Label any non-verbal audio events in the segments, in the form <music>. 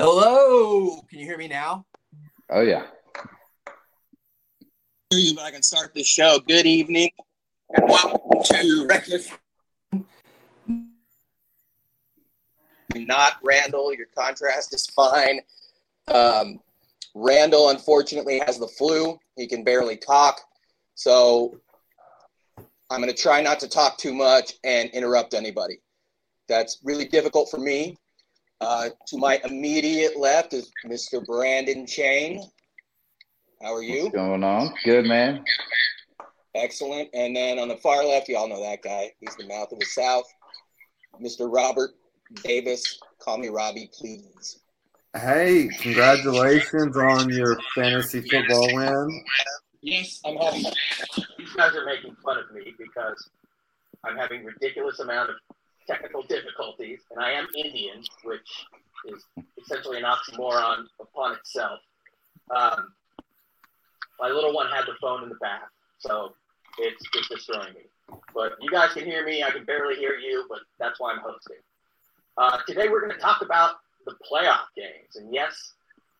Hello. Can you hear me now? Oh yeah. Hear you, but I can start the show. Good evening, and welcome to Reckless. Not Randall. Your contrast is fine. Um, Randall unfortunately has the flu. He can barely talk, so I'm going to try not to talk too much and interrupt anybody. That's really difficult for me. Uh, to my immediate left is Mr. Brandon Chain. How are you? What's going on? Good, man. Excellent. And then on the far left, you all know that guy. He's the mouth of the South. Mr. Robert Davis. Call me Robbie, please. Hey, congratulations on your fantasy football win. Yes, I'm having. These guys are making fun of me because I'm having ridiculous amount of technical difficulties, and I am Indian, which is essentially an oxymoron upon itself. Um, my little one had the phone in the bath, so it's just destroying me. But you guys can hear me. I can barely hear you, but that's why I'm hosting. Uh, today we're going to talk about the playoff games, and yes,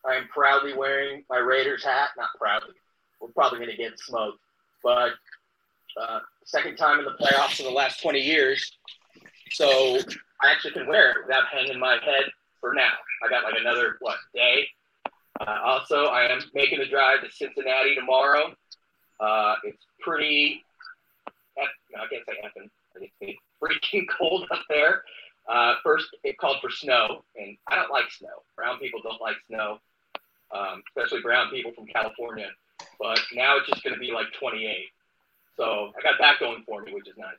I am proudly wearing my Raiders hat. Not proudly. We're probably going to get smoked, but uh, second time in the playoffs in the last 20 years. So I actually can wear it without hanging my head for now. I got like another what day. Uh, also, I am making the drive to Cincinnati tomorrow. Uh, it's pretty. No, I can't say effing. It's freaking <laughs> cold up there. Uh, first, it called for snow, and I don't like snow. Brown people don't like snow, um, especially brown people from California. But now it's just going to be like 28. So I got that going for me, which is nice.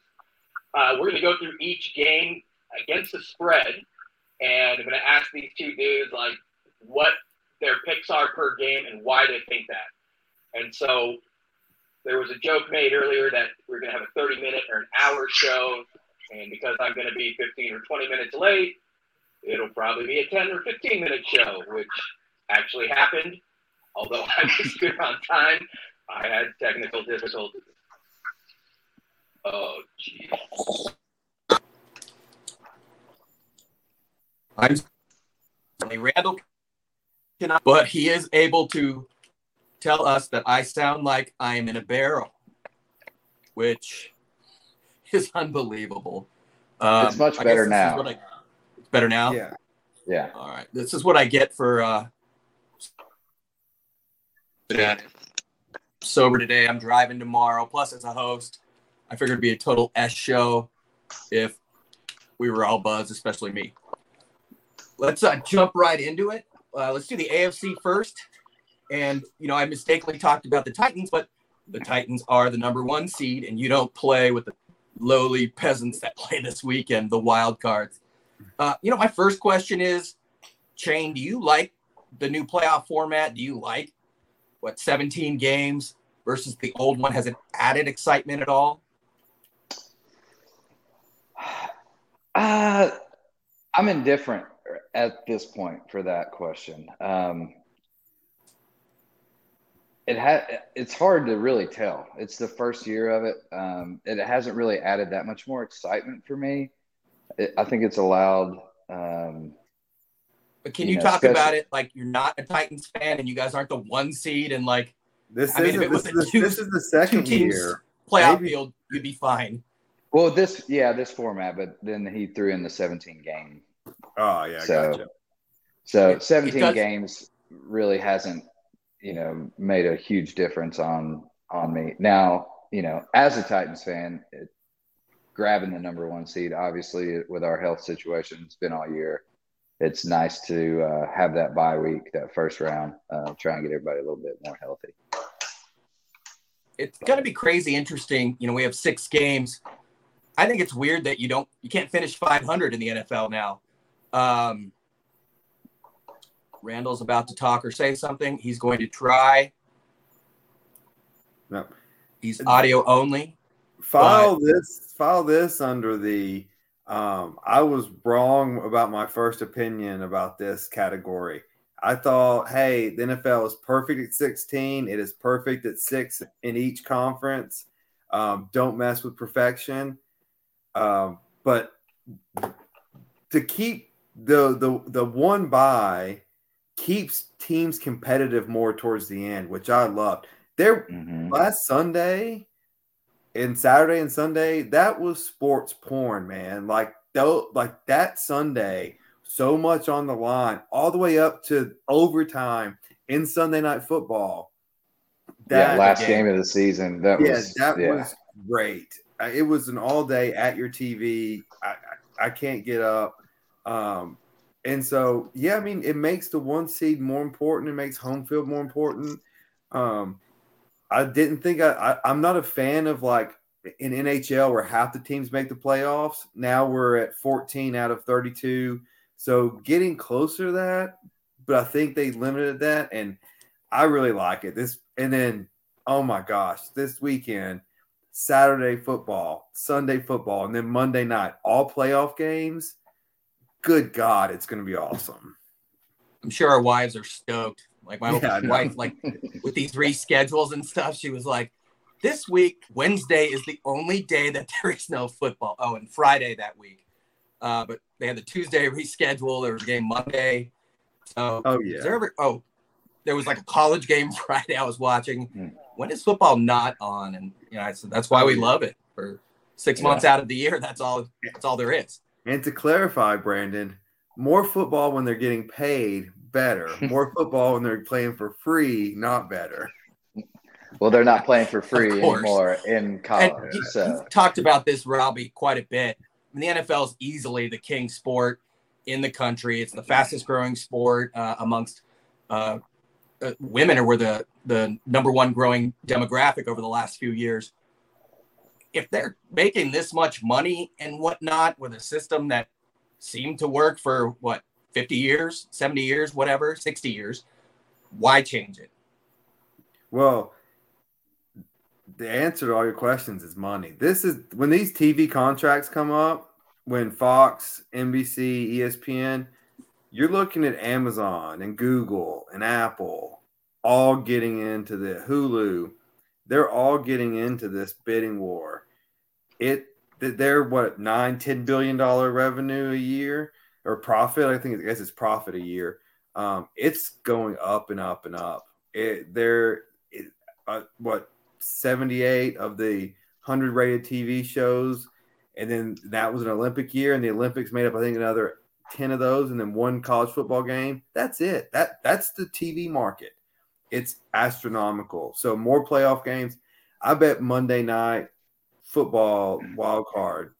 Uh, we're going to go through each game against the spread, and I'm going to ask these two dudes like what their picks are per game and why they think that. And so there was a joke made earlier that we're going to have a 30 minute or an hour show, and because I'm going to be 15 or 20 minutes late, it'll probably be a 10 or 15 minute show, which actually happened. Although <laughs> I was good on time, I had technical difficulties. Oh, jeez. I'm Randall cannot, but he is able to tell us that I sound like I am in a barrel, which is unbelievable. Um, it's much better now. I, it's better now. Yeah. Yeah. All right. This is what I get for uh, sober today. I'm driving tomorrow. Plus, as a host, I figured it'd be a total S show if we were all buzzed, especially me. Let's uh, jump right into it. Uh, let's do the AFC first. And, you know, I mistakenly talked about the Titans, but the Titans are the number one seed, and you don't play with the lowly peasants that <laughs> play this weekend, the wild cards. Uh, you know, my first question is Chain, do you like the new playoff format? Do you like what 17 games versus the old one? Has it added excitement at all? Uh, I'm indifferent at this point for that question. Um, it had it's hard to really tell. It's the first year of it. Um, it hasn't really added that much more excitement for me. It, I think it's allowed. Um, but can you, you know, talk about it like you're not a Titans fan and you guys aren't the one seed and like this I mean, if it this, is, two, this is the second year playoff Maybe. field, you'd be fine. Well, this yeah, this format, but then he threw in the 17 game. Oh yeah, so gotcha. so 17 games really hasn't you know made a huge difference on on me. Now you know as a Titans fan, it, grabbing the number one seed, obviously with our health situation, it's been all year. It's nice to uh, have that bye week, that first round, uh, try and get everybody a little bit more healthy. It's going to be crazy interesting. You know, we have six games I think it's weird that you don't you can't finish 500 in the NFL now. Um, Randall's about to talk or say something. He's going to try. No. He's audio only. File but... this. File this under the. Um, I was wrong about my first opinion about this category. I thought, hey, the NFL is perfect at 16. It is perfect at six in each conference. Um, don't mess with perfection. Um, but to keep the the the one bye keeps teams competitive more towards the end, which I loved. There mm-hmm. last Sunday and Saturday and Sunday, that was sports porn, man. Like though, like that Sunday, so much on the line, all the way up to overtime in Sunday night football. That yeah, last game, game of the season. That yeah, was that yeah. was great. It was an all day at your TV. I, I, can't get up. Um, and so, yeah, I mean, it makes the one seed more important. It makes home field more important. Um, I didn't think I, I am not a fan of like in NHL where half the teams make the playoffs. Now we're at 14 out of 32. So getting closer to that, but I think they limited that and I really like it. This and then oh my gosh, this weekend, Saturday football, Sunday football, and then Monday night, all playoff games good God, it's going to be awesome. I'm sure our wives are stoked. Like my yeah, wife, like with these reschedules and stuff, she was like, "This week, Wednesday is the only day that <laughs> there is no football. Oh, and Friday that week, uh, but they had the Tuesday reschedule. There was a game Monday. So, oh yeah. There ever, oh, there was like a college game <laughs> Friday I was watching. Mm. When is football not on? And you know, I said that's why we love it for six yeah. months out of the year. That's all. That's all there is. And to clarify, Brandon, more football when they're getting paid, better. <laughs> More football when they're playing for free, not better. Well, they're not playing for free anymore in college. And so. talked about this, Robbie, quite a bit. I mean, the NFL is easily the king sport in the country. It's the fastest growing sport uh, amongst uh, uh, women, were the the number one growing demographic over the last few years. If they're making this much money and whatnot with a system that seemed to work for what 50 years 70 years whatever 60 years why change it? Well the answer to all your questions is money. This is when these tv contracts come up when fox nbc espn you're looking at amazon and google and apple all getting into the hulu they're all getting into this bidding war. It they're what nine, ten billion dollar revenue a year or profit. I think I guess it's profit a year. Um, it's going up and up and up. It they're it, uh, what 78 of the 100 rated TV shows, and then that was an Olympic year, and the Olympics made up I think another 10 of those, and then one college football game. That's it. That that's the TV market it's astronomical. So more playoff games. I bet Monday night football wild card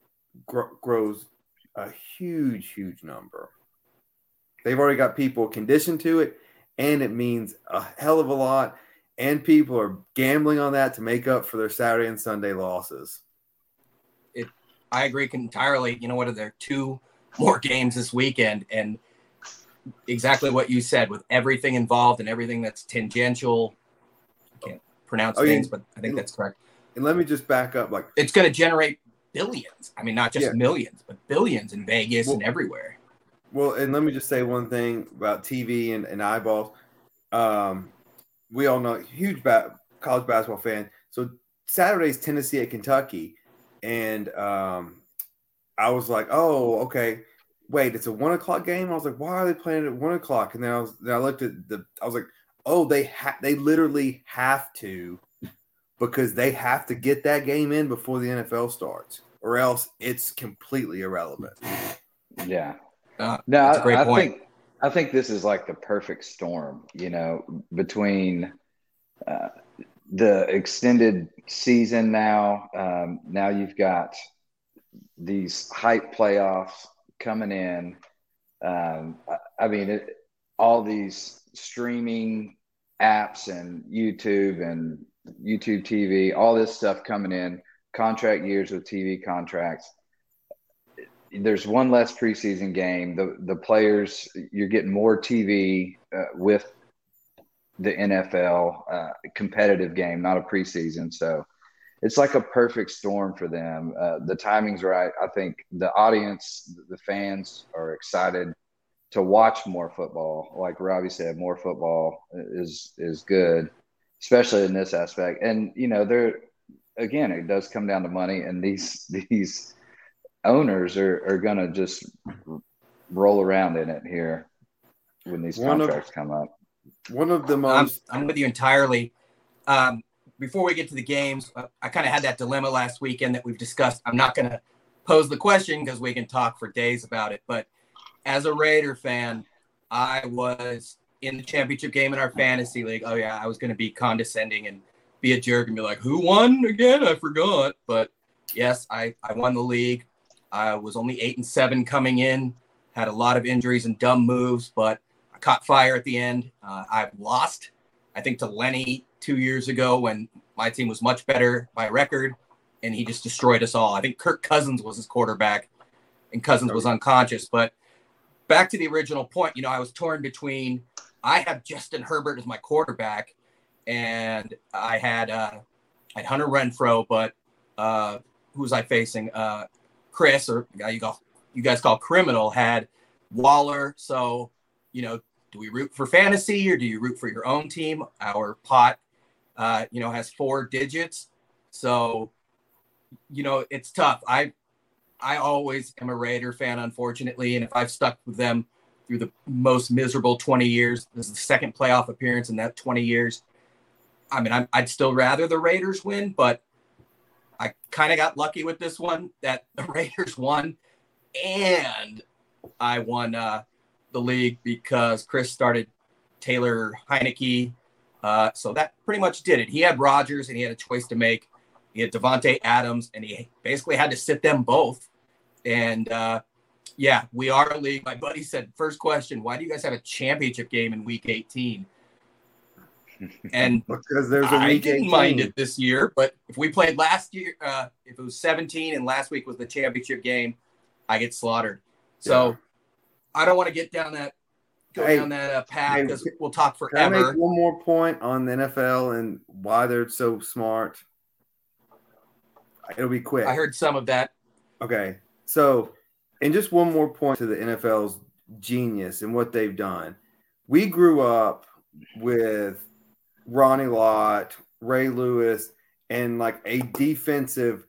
gr- grows a huge, huge number. They've already got people conditioned to it, and it means a hell of a lot. And people are gambling on that to make up for their Saturday and Sunday losses. It, I agree entirely. You know what? Are there two more games this weekend, and exactly what you said with everything involved and everything that's tangential. I can't pronounce oh, things, but I think that's correct. And let me just back up. Like it's going to generate billions. I mean, not just yeah. millions, but billions in Vegas well, and everywhere. Well, and let me just say one thing about TV and, and eyeballs. Um, we all know huge ba- college basketball fan. So Saturday's Tennessee at Kentucky, and um, I was like, oh, okay wait, it's a one o'clock game. I was like, why are they playing at one o'clock? And then I was, then I looked at the, I was like, oh, they ha- they literally have to, because they have to get that game in before the NFL starts, or else it's completely irrelevant. Yeah, uh, no, I, I think I think this is like the perfect storm, you know, between. Uh, the extended season now. Um, now you've got these hype playoffs coming in. Um, I, I mean, it, all these streaming apps and YouTube and YouTube TV, all this stuff coming in, contract years with TV contracts. There's one less preseason game. The the players you're getting more TV uh, with the NFL uh, competitive game, not a preseason. So it's like a perfect storm for them. Uh, the timing's right. I think the audience, the fans are excited to watch more football. Like Robbie said, more football is is good, especially in this aspect. And you know, there again, it does come down to money, and these <laughs> these owners are are gonna just roll around in it here. when these one contracts of, come up. One of the most. I'm, I'm with you entirely. Um, before we get to the games, uh, I kind of had that dilemma last weekend that we've discussed. I'm not going to pose the question because we can talk for days about it. But as a Raider fan, I was in the championship game in our fantasy league. Oh yeah, I was going to be condescending and be a jerk and be like, "Who won again? I forgot." But yes, I I won the league. I was only eight and seven coming in. Had a lot of injuries and dumb moves, but I caught fire at the end. Uh, I've lost, I think, to Lenny two years ago when my team was much better by record, and he just destroyed us all. I think Kirk Cousins was his quarterback, and Cousins was unconscious. But back to the original point, you know, I was torn between I have Justin Herbert as my quarterback, and I had uh, I had Hunter Renfrow, but uh, who was I facing? Uh, Chris, or guy you call you guys call criminal, had Waller. So, you know, do we root for fantasy or do you root for your own team? Our pot, uh, you know, has four digits, so you know it's tough. I I always am a Raider fan, unfortunately, and if I've stuck with them through the most miserable 20 years, this is the second playoff appearance in that 20 years. I mean, i would still rather the Raiders win, but I kind of got lucky with this one that <laughs> the Raiders won, and I won uh, the league because Chris started Taylor Heinicke. Uh, so that pretty much did it. He had Rodgers and he had a choice to make. He had Davante Adams, and he basically had to sit them both. And uh, yeah, we are a league. My buddy said, first question, why do you guys have a championship game in week 18? And <laughs> because there's a week I didn't 18. mind it this year, but if we played last year, uh, if it was 17 and last week was the championship game, I get slaughtered. So yeah. I don't want to get down that go hey, down that uh, path because hey, we'll talk forever. Can I make one more point on the NFL and why they're so smart? It'll be quick. I heard some of that. Okay, so and just one more point to the NFL's genius and what they've done. We grew up with Ronnie Lott, Ray Lewis, and like a defensive.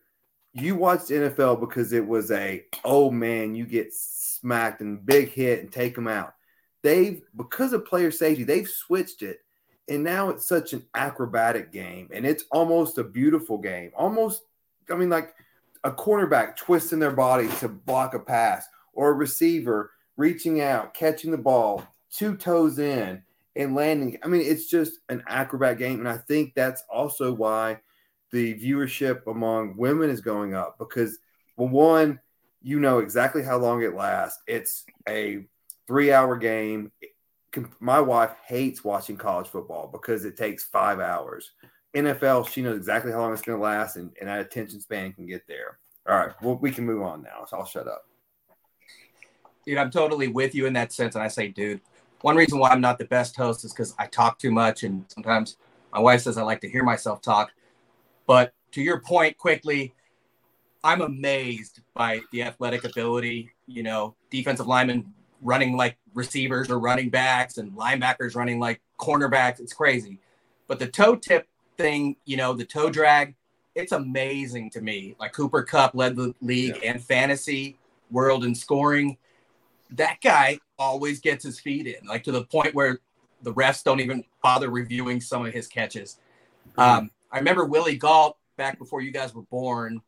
You watched NFL because it was a oh man, you get smacked and big hit and take them out. They've because of player safety, they've switched it, and now it's such an acrobatic game, and it's almost a beautiful game. Almost, I mean, like a cornerback twisting their body to block a pass, or a receiver reaching out, catching the ball, two toes in and landing. I mean, it's just an acrobat game. And I think that's also why the viewership among women is going up because, well, one, you know exactly how long it lasts. It's a three hour game. My wife hates watching college football because it takes five hours. NFL, she knows exactly how long it's going to last, and, and that attention span can get there. All right, well, we can move on now. So I'll shut up. Dude, I'm totally with you in that sense. And I say, dude, one reason why I'm not the best host is because I talk too much, and sometimes my wife says I like to hear myself talk. But to your point, quickly, I'm amazed by the athletic ability. You know, defensive linemen running like receivers or running backs, and linebackers running like cornerbacks. It's crazy. But the toe tip thing, you know, the toe drag, it's amazing to me. Like Cooper Kupp led the league yeah. and fantasy world in scoring. That guy always gets his feet in, like to the point where the refs don't even bother reviewing some of his catches. Um, I remember Willie Gault back before you guys were born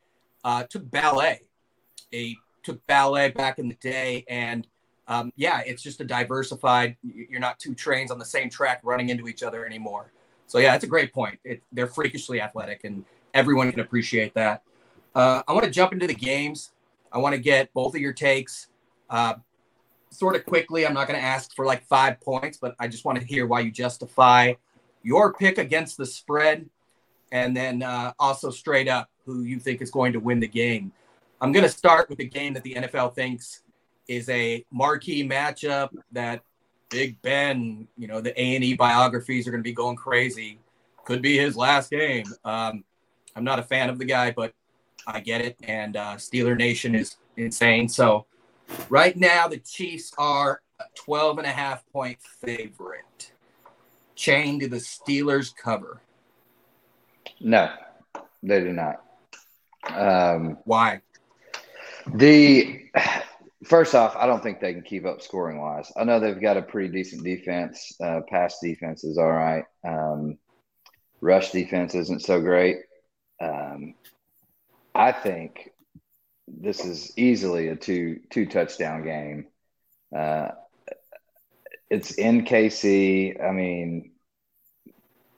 uh, took ballet. He took ballet back in the day, and um, yeah, it's just a diversified. You're not two trains on the same track running into each other anymore. So yeah, it's a great point. It, they're freakishly athletic, and everyone can appreciate that. Uh, I want to jump into the games. I want to get both of your takes. Uh, sort of quickly. I'm not going to ask for like five points, but I just want to hear why you justify your pick against the spread, and then uh, also straight up who you think is going to win the game. I'm going to start with the game that the NFL thinks is a marquee matchup that Big Ben, you know, the A and E biographies are going to be going crazy. Could be his last game. Um, I'm not a fan of the guy, but I get it. And uh, Steeler Nation is insane. So Right now, the Chiefs are a 12 and a half point favorite, chained to the Steelers cover. No, they do not. Um, Why? The first off, I don't think they can keep up scoring wise. I know they've got a pretty decent defense. Uh, pass defense is all right. Um, rush defense isn't so great. Um, I think this is easily a two two touchdown game. Uh, it's in KC. I mean,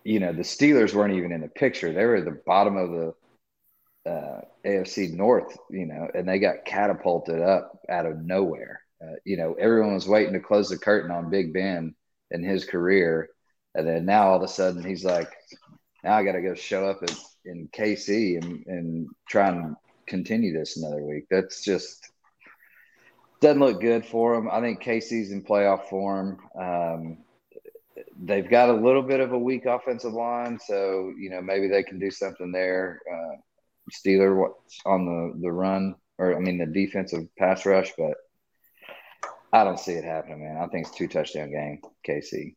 you know, the Steelers weren't even in the picture. They were at the bottom of the uh, AFC North, you know, and they got catapulted up out of nowhere. Uh, you know, everyone was waiting to close the curtain on Big Ben and his career. And then now all of a sudden he's like, now I got to go show up at, in KC and, and try and continue this another week. That's just doesn't look good for them. I think KC's in playoff form. Um, they've got a little bit of a weak offensive line, so you know maybe they can do something there. Uh, Steeler what's on the the run, or I mean the defensive pass rush, but I don't see it happening, man. I think it's two touchdown game, KC.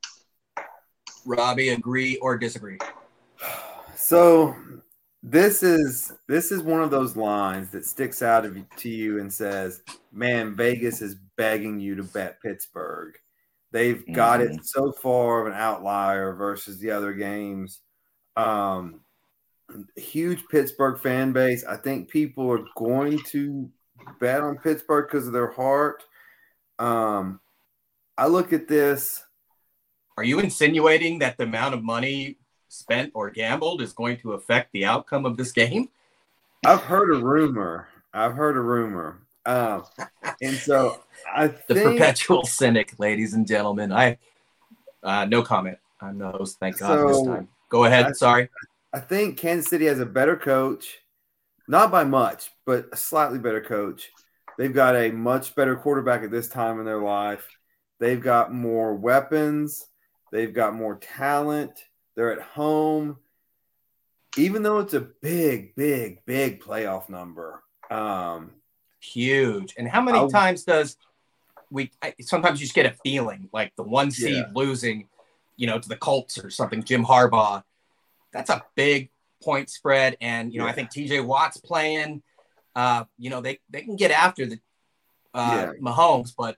Robbie, agree or disagree? <sighs> So this is this is one of those lines that sticks out of to you and says, "Man, Vegas is begging you to bet Pittsburgh." They've got mm-hmm. it so far of an outlier versus the other games. Um, huge Pittsburgh fan base. I think people are going to bet on Pittsburgh because of their heart. Um, I look at this. Are you insinuating that the amount of money spent or gambled is going to affect the outcome of this game? I've heard a rumor. I've heard a rumor. Um, and so I <laughs> the perpetual cynic, ladies and gentlemen. I uh, no comment. I'm the host. Thank God so, this time. Go ahead. I, Sorry. I think Kansas City has a better coach, not by much, but a slightly better coach. They've got a much better quarterback at this time in their life. They've got more weapons. They've got more talent. They're at home. Even though it's a big, big, big playoff number. Um, Huge. And how many I'll, times does we sometimes you just get a feeling like the one seed yeah. losing, you know, to the Colts or something, Jim Harbaugh. That's a big point spread. And, you know, yeah. I think TJ Watt's playing. Uh, you know, they, they can get after the uh, yeah. Mahomes, but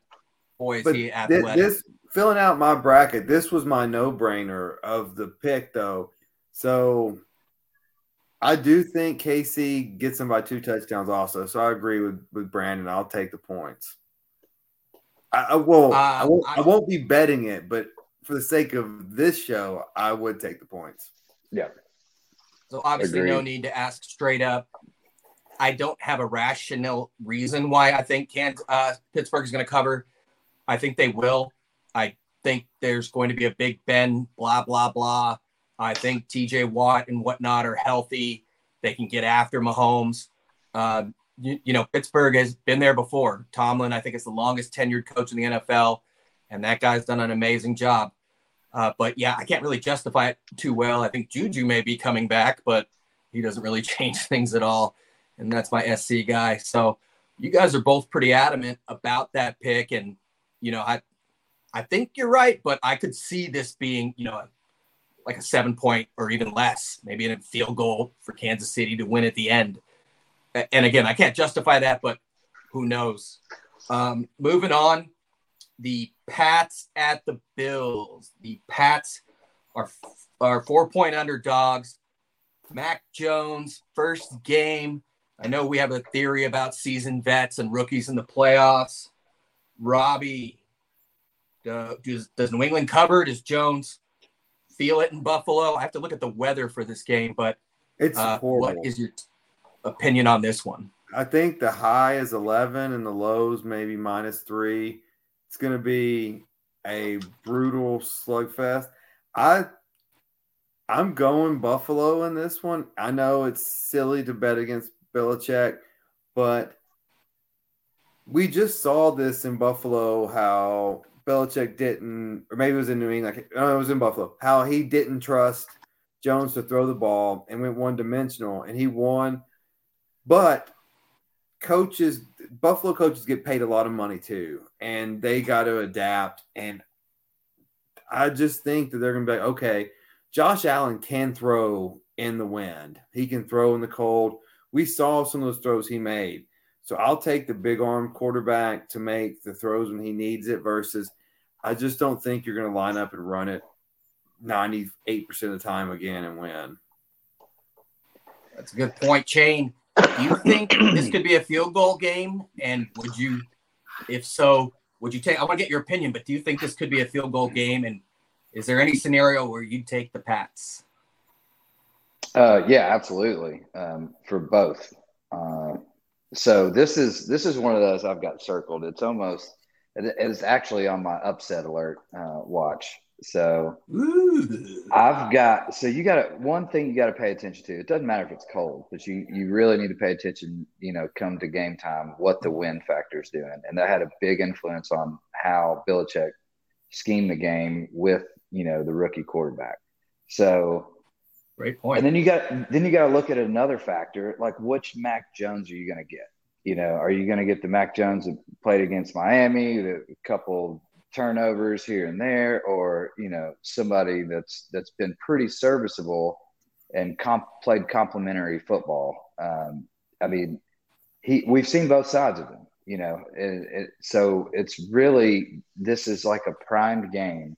boy, is but he athletic. This, filling out my bracket, this was my no brainer of the pick, though. So I do think KC gets them by two touchdowns also. So I agree with, with Brandon. I'll take the points. I, I will. Uh, I won't. I, I, won't be betting it, but for the sake of this show, I would take the points. Yeah. So obviously, Agreed. no need to ask straight up. I don't have a rational reason why I think can uh, Pittsburgh is going to cover. I think they will. I think there's going to be a Big Ben. Blah blah blah. I think TJ Watt and whatnot are healthy. They can get after Mahomes. Uh, you, you, know, Pittsburgh has been there before. Tomlin, I think, is the longest tenured coach in the NFL, and that guy's done an amazing job. Uh, but yeah, I can't really justify it too well. I think Juju may be coming back, but he doesn't really <laughs> change things at all. And that's my SC guy. So you guys are both pretty adamant about that pick. And, you know, I, I think you're right, but I could see this being, you know, like a seven point or even less, maybe a field goal for Kansas City to win at the end. And again, I can't justify that, but who knows? Um, moving on, the Pats at the Bills. The Pats are are four point underdogs. Mac Jones, first game. I know we have a theory about seasoned vets and rookies in the playoffs. Robbie, does, does New England cover? Does Jones feel it in Buffalo. I have to look at the weather for this game, but it's uh, what is your opinion on this one? I think the high is 11 and the lows maybe minus three. It's going to be a brutal slugfest. I I'm going Buffalo in this one. I know it's silly to bet against Belichick, but we just saw this in Buffalo how Belichick didn't, or maybe it was in New England. No, it was in Buffalo. How he didn't trust Jones to throw the ball and went one dimensional, and he won. But coaches, Buffalo coaches get paid a lot of money too, and they got to adapt. And I just think that they're going to be like, okay, Josh Allen can throw in the wind. He can throw in the cold. We saw some of those throws he made. So I'll take the big arm quarterback to make the throws when he needs it versus I just don't think you're going to line up and run it 98% of the time again and win. That's a good point, Shane. Do you think this <clears throat> could be a field goal game? And would you, if so, would you take? I want to get your opinion, but do you think this could be a field goal game? And is there any scenario where you'd take the Pats? Uh, yeah, absolutely. Um, for both. Uh, so this is this is one of those I've got circled. It's almost it is actually on my upset alert uh, watch. So Ooh. I've got so you got to one thing you got to pay attention to. It doesn't matter if it's cold, but you you really need to pay attention. You know, come to game time, what the wind factor is doing, and that had a big influence on how Belichick schemed the game with you know the rookie quarterback. So great point. And then you got then you got to look at another factor, like which Mac Jones are you going to get? You know, are you going to get the Mac Jones that played against Miami, the couple turnovers here and there, or you know somebody that's that's been pretty serviceable and comp- played complementary football. Um, I mean, he we've seen both sides of him. You know, it, it, so it's really this is like a primed game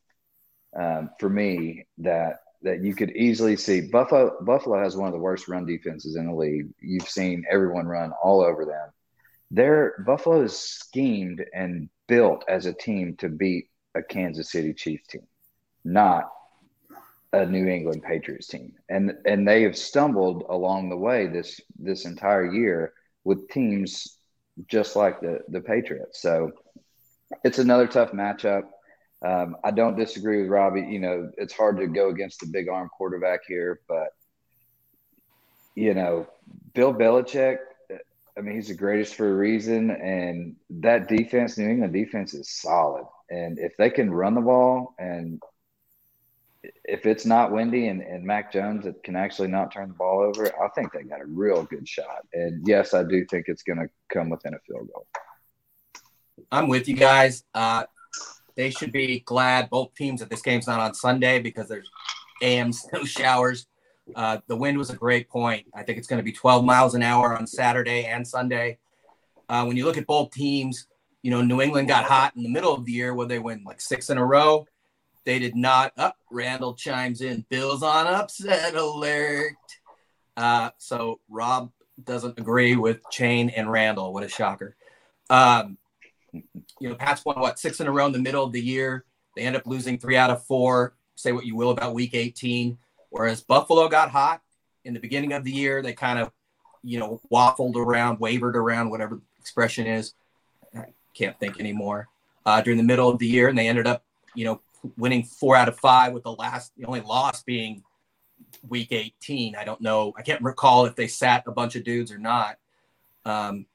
um, for me that that you could easily see. Buffalo Buffalo has one of the worst run defenses in the league. You've seen everyone run all over them. Their Buffalo is schemed and built as a team to beat a Kansas City Chiefs team, not a New England Patriots team. And and they have stumbled along the way this this entire year with teams just like the the Patriots. So it's another tough matchup. Um, I don't disagree with Robbie. You know, it's hard to go against the big arm quarterback here, but you know, Bill Belichick I mean, he's the greatest for a reason. And that defense, New England defense, is solid. And if they can run the ball and if it's not windy and, and Mac Jones that can actually not turn the ball over, I think they got a real good shot. And yes, I do think it's going to come within a field goal. I'm with you guys. Uh, they should be glad both teams that this game's not on Sunday because there's AM <laughs> snow showers. Uh, the wind was a great point. I think it's going to be 12 miles an hour on Saturday and Sunday. Uh, when you look at both teams, you know, New England got hot in the middle of the year where they win like six in a row. They did not. Up, oh, Randall chimes in. Bills on upset alert. Uh, so Rob doesn't agree with Chain and Randall. What a shocker. Um, you know, Pats won what six in a row in the middle of the year. They end up losing three out of four. Say what you will about Week 18. Whereas Buffalo got hot in the beginning of the year, they kind of, you know, waffled around, wavered around, whatever the expression is. I can't think anymore. Uh, during the middle of the year, and they ended up, you know, winning four out of five with the last, the only loss being week 18. I don't know. I can't recall if they sat a bunch of dudes or not. Um,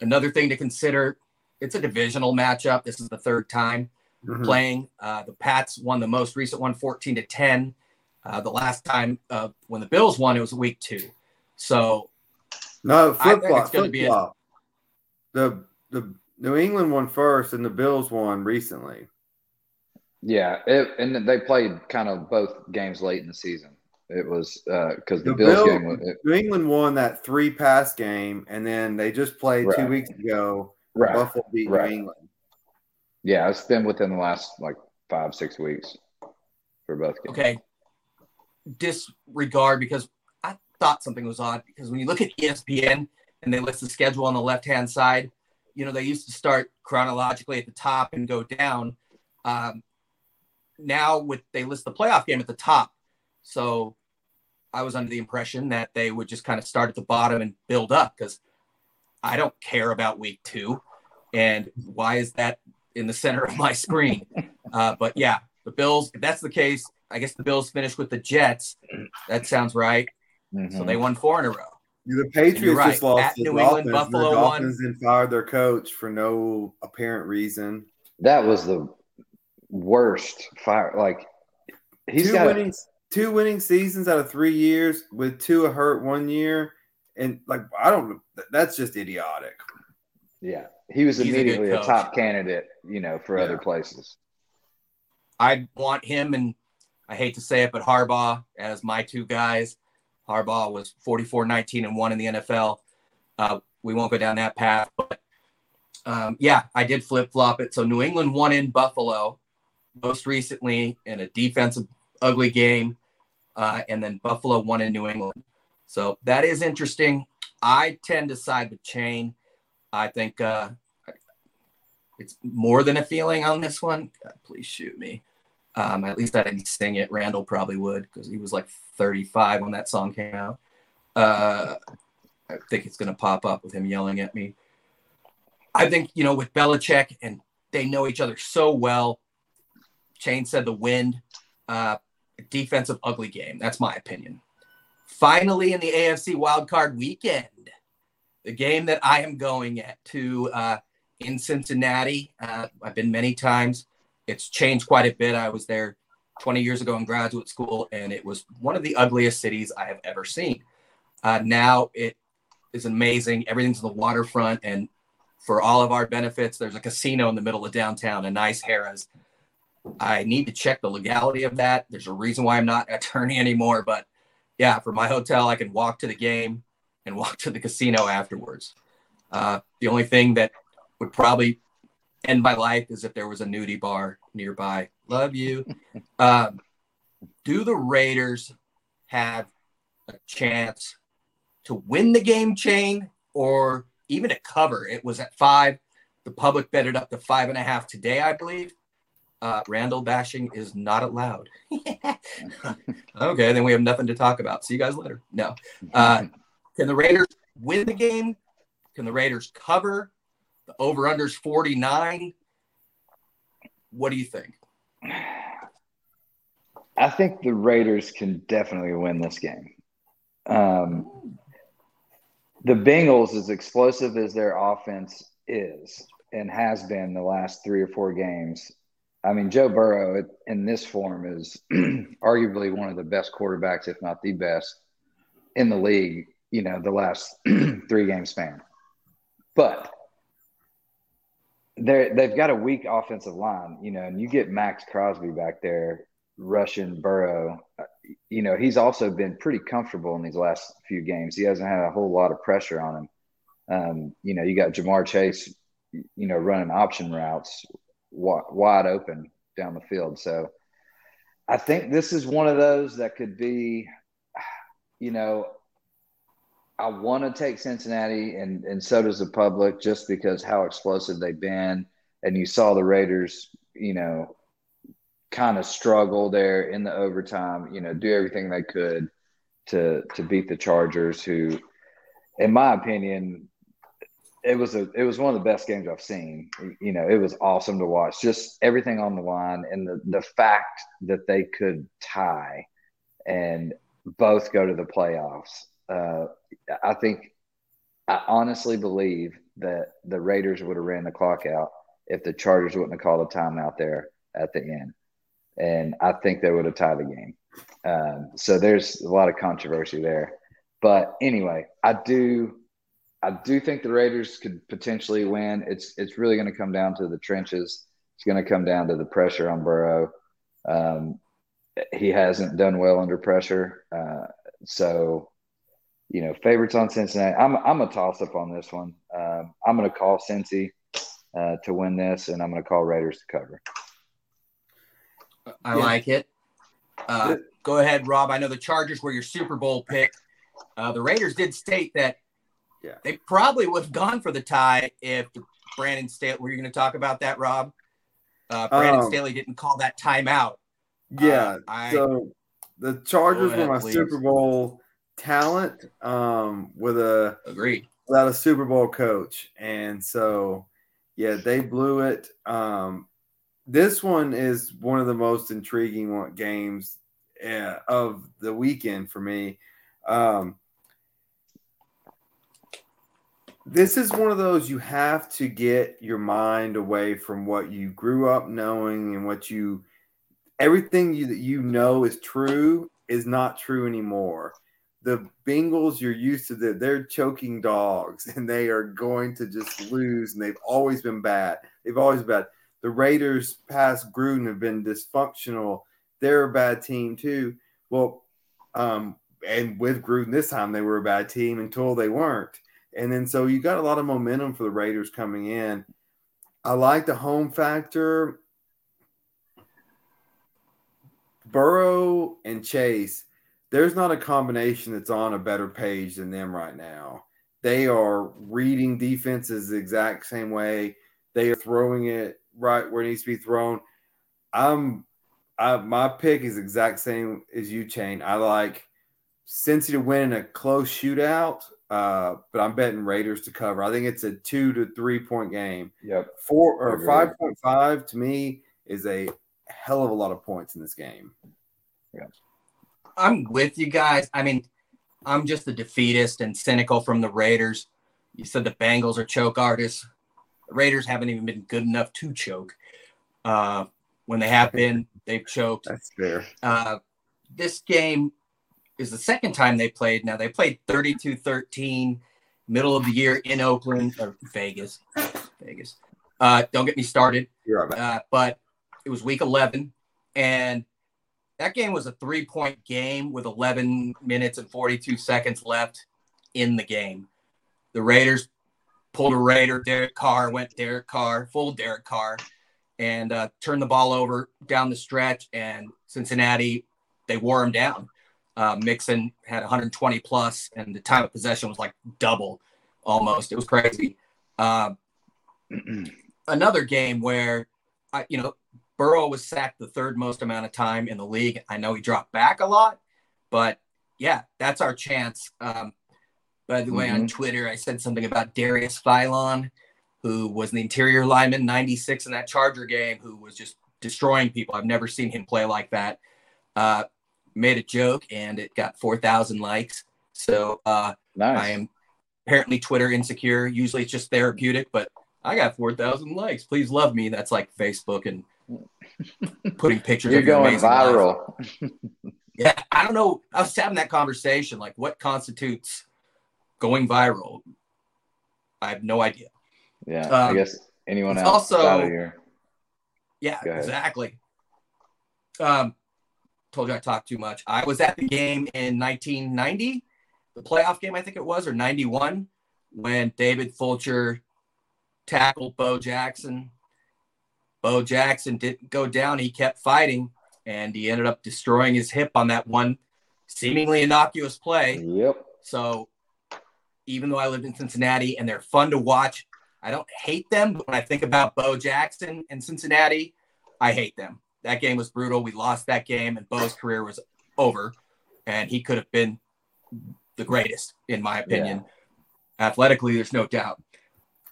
another thing to consider it's a divisional matchup. This is the third time mm-hmm. playing. Uh, the Pats won the most recent one 14 to 10. Uh, the last time uh, when the Bills won, it was week two. So no flip flop. Flip flop. The the New England won first, and the Bills won recently. Yeah, it, and they played kind of both games late in the season. It was because uh, the, the, Bills Bill, game. It, New England won that three pass game, and then they just played right. two weeks ago. Right. Buffalo beat right. New England. Yeah, it's been within the last like five six weeks for both games. Okay, disregard because I thought something was odd because when you look at ESPN and they list the schedule on the left hand side, you know, they used to start chronologically at the top and go down. Um, now with they list the playoff game at the top. So I was under the impression that they would just kind of start at the bottom and build up because I don't care about week two. And why is that in the center of my screen? <laughs> Uh, but yeah, the Bills, if that's the case, I guess the Bills finished with the Jets. That sounds right. Mm-hmm. So they won four in a row. The Patriots right. just lost At New England, Buffalo the Dolphins won. and fired their coach for no apparent reason. That was the worst fire. Like he's two got winning, two winning seasons out of three years with two hurt one year, and like I don't. That's just idiotic. Yeah, he was he's immediately a, a, top candidate, you know, for yeah. other places. I want him and I hate to say it, but Harbaugh as my two guys. Harbaugh was 44 19 and 1 in the NFL. Uh, we won't go down that path, but um, yeah, I did flip flop it. So New England won in Buffalo most recently in a defensive ugly game, uh, and then Buffalo won in New England. So that is interesting. I tend to side with Chain. I think uh, it's more than a feeling on this one. God, please shoot me. Um, at least I didn't sing it. Randall probably would because he was like 35 when that song came out. Uh, I think it's going to pop up with him yelling at me. I think, you know, with Belichick and they know each other so well. Chain said the wind, uh, defensive ugly game. That's my opinion. Finally, in the AFC wildcard weekend, the game that I am going at to uh, in Cincinnati. Uh, I've been many times. It's changed quite a bit. I was there 20 years ago in graduate school, and it was one of the ugliest cities I have ever seen. Uh, now it is amazing. Everything's on the waterfront, and for all of our benefits, there's a casino in the middle of downtown, a nice Harrah's. I need to check the legality of that. There's a reason why I'm not an <laughs> attorney anymore, but yeah, for my hotel, I can walk to the game and walk to the casino afterwards. Uh, the only thing that would probably end my life is if there was a nudie bar nearby. Love you. Um, do the Raiders have a chance to win the game chain or even to cover? It was at five. The public bet it up to five and a half today, I believe. Uh, Randall bashing is not allowed. <laughs> okay, then we have nothing to talk about. See you guys later. No. Uh, can the Raiders win the game? Can the Raiders cover? The over unders 49. What do you think? I think the Raiders can definitely win this game. Um, the Bengals, as explosive as their offense is and has been the last three or four games, I mean, Joe Burrow in this form is <clears throat> arguably one of the best quarterbacks, if not the best, in the league, you know, the last <clears throat> three game span. But they they've got a weak offensive line, you know, and you get Maxx Crosby back there rushing Burrow. You know, he's also been pretty comfortable in these last few games. He hasn't had a whole lot of pressure on him. Um, you know, you got Ja'Marr Chase, you know, running option routes wide open down the field. So I think this is one of those that could be, you know, I want to take Cincinnati, and and so does the public, just because how explosive they've been, and you saw the Raiders, you know, kind of struggle there in the overtime. You know, do everything they could to to beat the Chargers, who, in my opinion, it was a it was one of the best games I've seen. You know, it was awesome to watch. Just everything on the line, and the the fact that they could tie and both go to the playoffs uh, I think I honestly believe that the Raiders would have ran the clock out if the Chargers wouldn't have called a timeout there at the end, and I think they would have tied the game. Um, so there's a lot of controversy there, but anyway, I do. I do think the Raiders could potentially win. It's it's really going to come down to the trenches. It's going to come down to the pressure on Burrow. Um, he hasn't done well under pressure, uh, so you know, favorites on Cincinnati. I'm I'm a toss up on this one. Uh, I'm going to call Cincy uh, to win this, and I'm going to call Raiders to cover. I yeah. like it. Uh, go ahead, Rob. I know the Chargers were your Super Bowl pick. Uh, the Raiders did state that yeah. they probably would have gone for the tie if Brandon Staley. Were you going to talk about that, Rob? Uh, Brandon um, Staley didn't call that timeout. Yeah. Uh, I, so the Chargers ahead, were my please. Super Bowl talent um, with a agreed without a Super Bowl coach, and so yeah, they blew it. Um, this one is one of the most intriguing games uh, of the weekend for me. Um, this is one of those you have to get your mind away from what you grew up knowing and what you everything you that you know is true is not true anymore the Bengals, you're used to that they're choking dogs and they are going to just lose, and they've always been bad. They've always been bad. The Raiders past Gruden have been dysfunctional. They're a bad team too. Well, um, and with Gruden this time they were a bad team until they weren't. And then so you got a lot of momentum for the Raiders coming in. I like the home factor. Burrow and Chase, there's not a combination that's on a better page than them right now. They are reading defenses the exact same way. They are throwing it right where it needs to be thrown. I'm I, my pick is exact same as you, Chain. I like Cincy to win in a close shootout, uh, but I'm betting Raiders to cover. I think it's a two to three point game. Yep. Four or five point five to me is a hell of a lot of points in this game. Yeah. I'm with you guys. I mean, I'm just a defeatist and cynical from the Raiders. You said the Bengals are choke artists. The Raiders haven't even been good enough to choke. Uh, when they have been, they've choked. That's fair. Uh, this game is the second time they played. Now they played 32-13 middle of the year in Oakland or Vegas. Vegas. Uh, don't get me started. You're right. Uh, but it was week 11 and that game was a three-point game with 11 minutes and 42 seconds left in the game. The Raiders pulled a Raider. Derek Carr went Derek Carr, full Derek Carr, and uh, turned the ball over down the stretch. And Cincinnati, they wore him down. Uh, Mixon had 120 plus, and the time of possession was like double almost. It was crazy. Uh, <clears throat> another game where, I, you know, Burrow was sacked the third most amount of time in the league. I know he dropped back a lot, but yeah, that's our chance. Um, by the mm-hmm. way, on mm-hmm. Twitter, I said something about Darius Philon, who was the interior lineman, 96 in that Charger game, who was just destroying people. I've never seen him play like that. Uh, made a joke and it got 4,000 likes. So uh, nice. I am apparently Twitter insecure. Usually it's just therapeutic, but I got 4,000 likes. Please love me. That's like Facebook and <laughs> putting pictures. You're going viral. <laughs> yeah, I don't know. I was having that conversation. Like, what constitutes going viral? I have no idea. Yeah, um, I guess anyone else also, out of here. Yeah, exactly. Um, told you I talked too much. I was at the game in 1990, the playoff game, I think it was, or 91, when David Fulcher tackled Bo Jackson. Bo Jackson didn't go down. He kept fighting and he ended up destroying his hip on that one seemingly innocuous play. Yep. So even though I lived in Cincinnati and they're fun to watch, I don't hate them. But when I think about Bo Jackson and Cincinnati, I hate them. That game was brutal. We lost that game, and Bo's career was over. And he could have been the greatest, in my opinion. Yeah. Athletically, there's no doubt.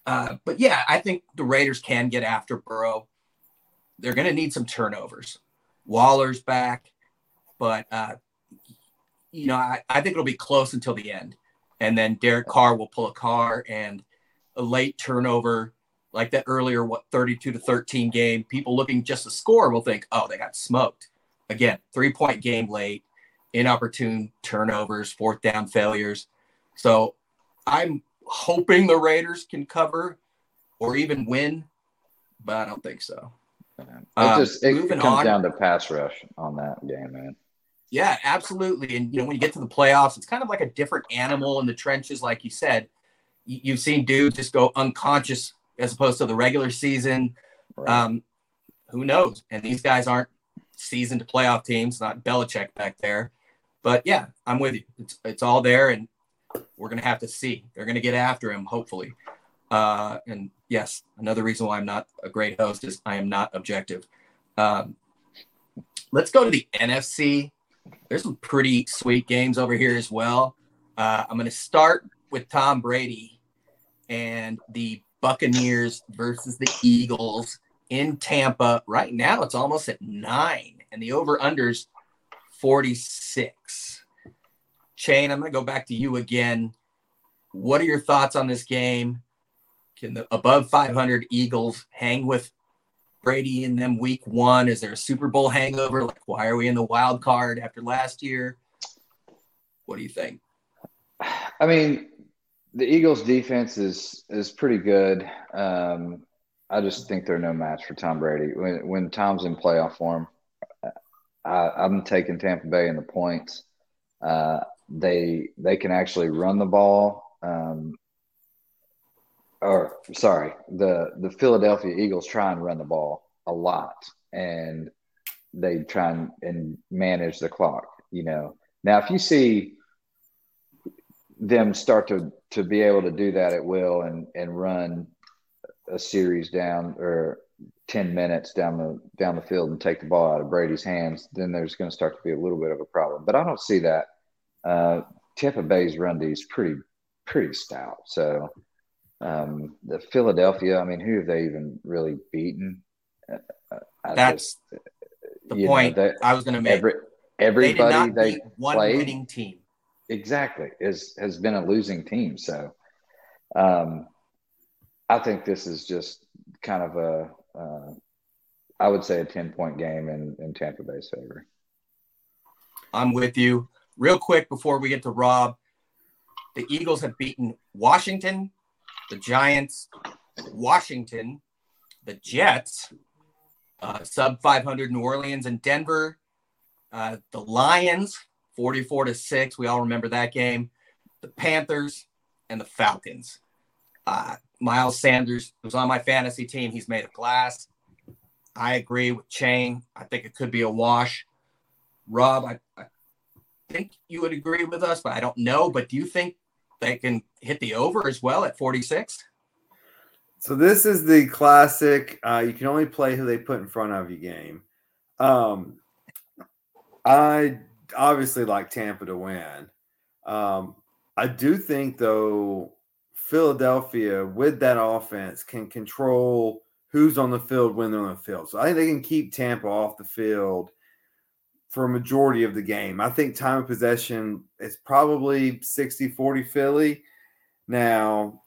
Uh, but yeah, I think the Raiders can get after Burrow. They're going to need some turnovers. Waller's back, but uh, you know, I, I think it'll be close until the end. And then Derek Carr will pull a Carr and a late turnover, like that earlier, what 32 to 13 game. People looking just to score will think, oh, they got smoked. Again, three point game late, inopportune turnovers, fourth down failures. So I'm hoping the Raiders can cover or even win, but I don't think so. It um, just it comes on, down to pass rush on that game, man. Yeah, absolutely. And you know, when you get to the playoffs, it's kind of like a different animal in the trenches, like you said. You've seen dudes just go unconscious as opposed to the regular season. Right. Um, who knows? And these guys aren't seasoned playoff teams, not Belichick back there. But yeah, I'm with you. It's it's all there, and we're gonna have to see. They're gonna get after him, hopefully. Uh, and yes, another reason why I'm not a great host is I am not objective. Um, let's go to the NFC. There's some pretty sweet games over here as well. Uh, I'm going to start with Tom Brady and the Buccaneers versus the Eagles in Tampa. Right now, it's almost at nine, and the over unders 46. Chain, I'm going to go back to you again. What are your thoughts on this game? Can the above 500 Eagles hang with Brady in them week one? Is there a Super Bowl hangover? Like, why are we in the wild card after last year? What do you think? I mean, the Eagles' defense is is pretty good. Um, I just think they're no match for Tom Brady. When when Tom's in playoff form, I, am taking Tampa Bay in the points. Uh, they they can actually run the ball. Um, or sorry, the the Philadelphia Eagles try and run the ball a lot, and they try and, and manage the clock. You know, now if you see them start to to be able to do that at will and and run a series down or 10 minutes down the down the field and take the ball out of Brady's hands, then there's going to start to be a little bit of a problem. But I don't see that. Uh, Tampa Bay's run D is pretty pretty stout. So um, the Philadelphia, I mean, who have they even really beaten? Uh, I That's just, the point know, I was going to make. Every, everybody they, they one played, winning team exactly is has been a losing team. So um, I think this is just kind of a uh, I would say a 10 point game in, in Tampa Bay's favor. I'm with you. Real quick before we get to Rob, the Eagles have beaten Washington, the Giants, Washington, the Jets, uh, sub 500 New Orleans and Denver, uh, the Lions, 44 to 6. We all remember that game. The Panthers and the Falcons. Uh, Miles Sanders was on my fantasy team. He's made of glass. I agree with Chain. I think it could be a wash. Rob, I, I think you would agree with us, but I don't know. But do you think they can hit the over as well at 46? So this is the classic. Uh, you can only play who they put in front of you game. Um, I obviously like Tampa to win. Um, I do think though Philadelphia with that offense can control who's on the field when they're on the field. So I think they can keep Tampa off the field for a majority of the game. I think time of possession is probably 60 40 Philly. Now,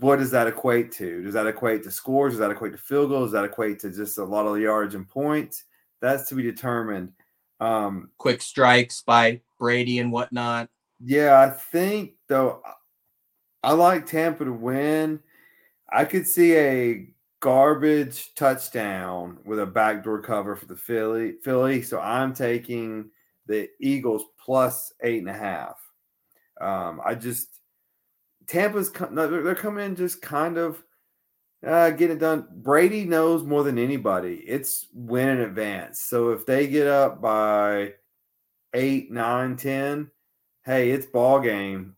what does that equate to? Does that equate to scores? Does that equate to field goals? Does that equate to just a lot of yards and points? That's to be determined. Um, Quick strikes by Brady and whatnot. Yeah, I think though I like Tampa to win. I could see a garbage touchdown with a backdoor cover for the Philly. Philly. So I'm taking the Eagles plus eight and a half. Um, I just Tampa's they're coming in just kind of uh, getting it done. Brady knows more than anybody. It's win in advance. So if they get up by eight, nine, ten, hey, it's ball game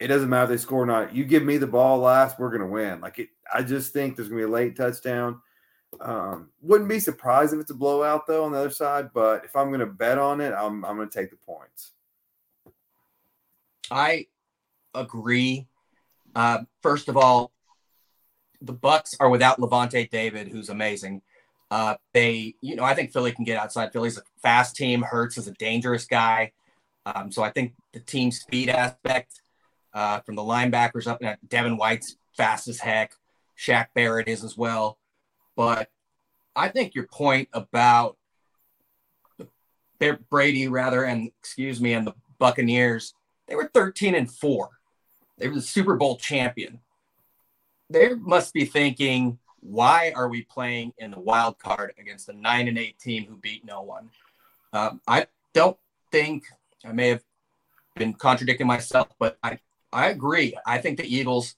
it doesn't matter if they score or not. You give me the ball last, we're to win. Like it, I just think there's going to be a late touchdown. Um, wouldn't be surprised if it's a blowout though on the other side, but if I'm going to bet on it, I'm I'm going to take the points. I agree. Uh, first of all, the Bucks are without Lavonte David, who's amazing. Uh, they, you know, I think Philly can get outside. Philly's a fast team. Hurts is a dangerous guy. Um, so I think the team speed aspect uh, from the linebackers up. And Devin White's fast as heck. Shaq Barrett is as well. But I think your point about Brady, rather, and excuse me, and the Buccaneers, they were 13 and four. They were the Super Bowl champion. They must be thinking, why are we playing in the wild card against a nine and eight team who beat no one? Um, I don't think I may have been contradicting myself, but I I agree. I think the Eagles,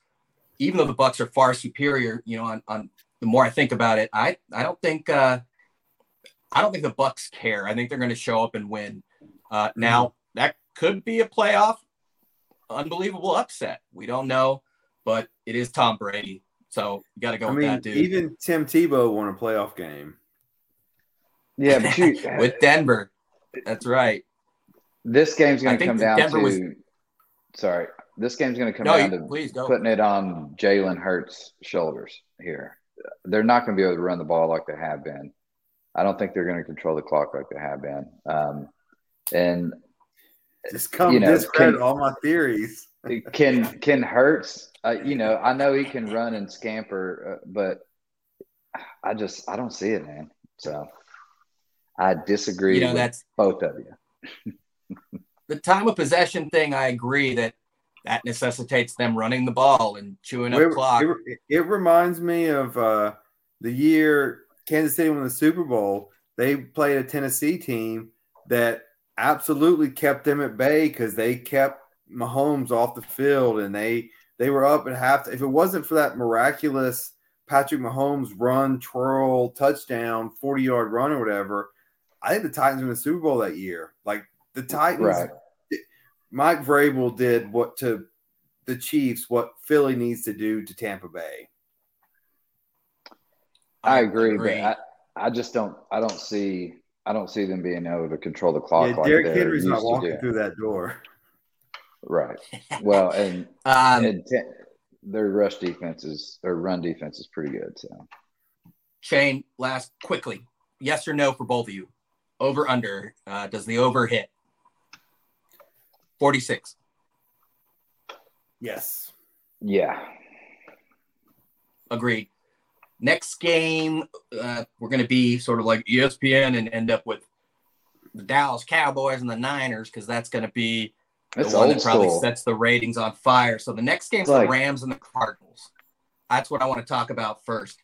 even though the Bucks are far superior, you know, on, on the more I think about it, I I don't think uh, I don't think the Bucks care. I think they're going to show up and win. Uh, mm-hmm. now that could be a playoff, unbelievable upset. We don't know, but it is Tom Brady, so you got to go I with mean, that dude. Even Tim Tebow won a playoff game. Yeah, but you, <laughs> with Denver, that's right. This game's going to come down Denver to. Was, sorry, this game's going to come no, down you, to please go. putting it on Jalen Hurts' shoulders here. They're not going to be able to run the ball like they have been. I don't think they're going to control the clock like they have been. Um, and just come you know, discredit can, all my theories. <laughs> can can Hurts? Uh, you know, I know he can run and scamper, uh, but I just I don't see it, man. So I disagree. You know, that's both of you. <laughs> the time of possession thing. I agree that that necessitates them running the ball and chewing up it, clock. It, it, reminds me of uh, the year Kansas City won the Super Bowl. They played a Tennessee team that absolutely kept them at bay because they kept Mahomes off the field and they they were up at half. If it wasn't for that miraculous Patrick Mahomes run, twirl, touchdown, 40 yard run or whatever, I think the Titans win the Super Bowl that year. Like the Titans, right. Mike Vrabel did what to the Chiefs what Philly needs to do to Tampa Bay. I agree, agree. but I, I just don't I don't see I don't see them being able to control the clock. Yeah, like Derrick Henry's not walking through that door. Right. Well, and, <laughs> um, and t- their rush defense is their run defense is pretty good. So, Shane, last quickly, yes or no for both of you? Over under? Uh, does the over hit? Forty six. Yes. Yeah. Agreed. Next game, uh, we're going to be sort of like ESPN and end up with the Dallas Cowboys and the Niners because that's going to be the one that probably school. sets the ratings on fire. So the next game's like, the Rams and the Cardinals. That's what I want to talk about first.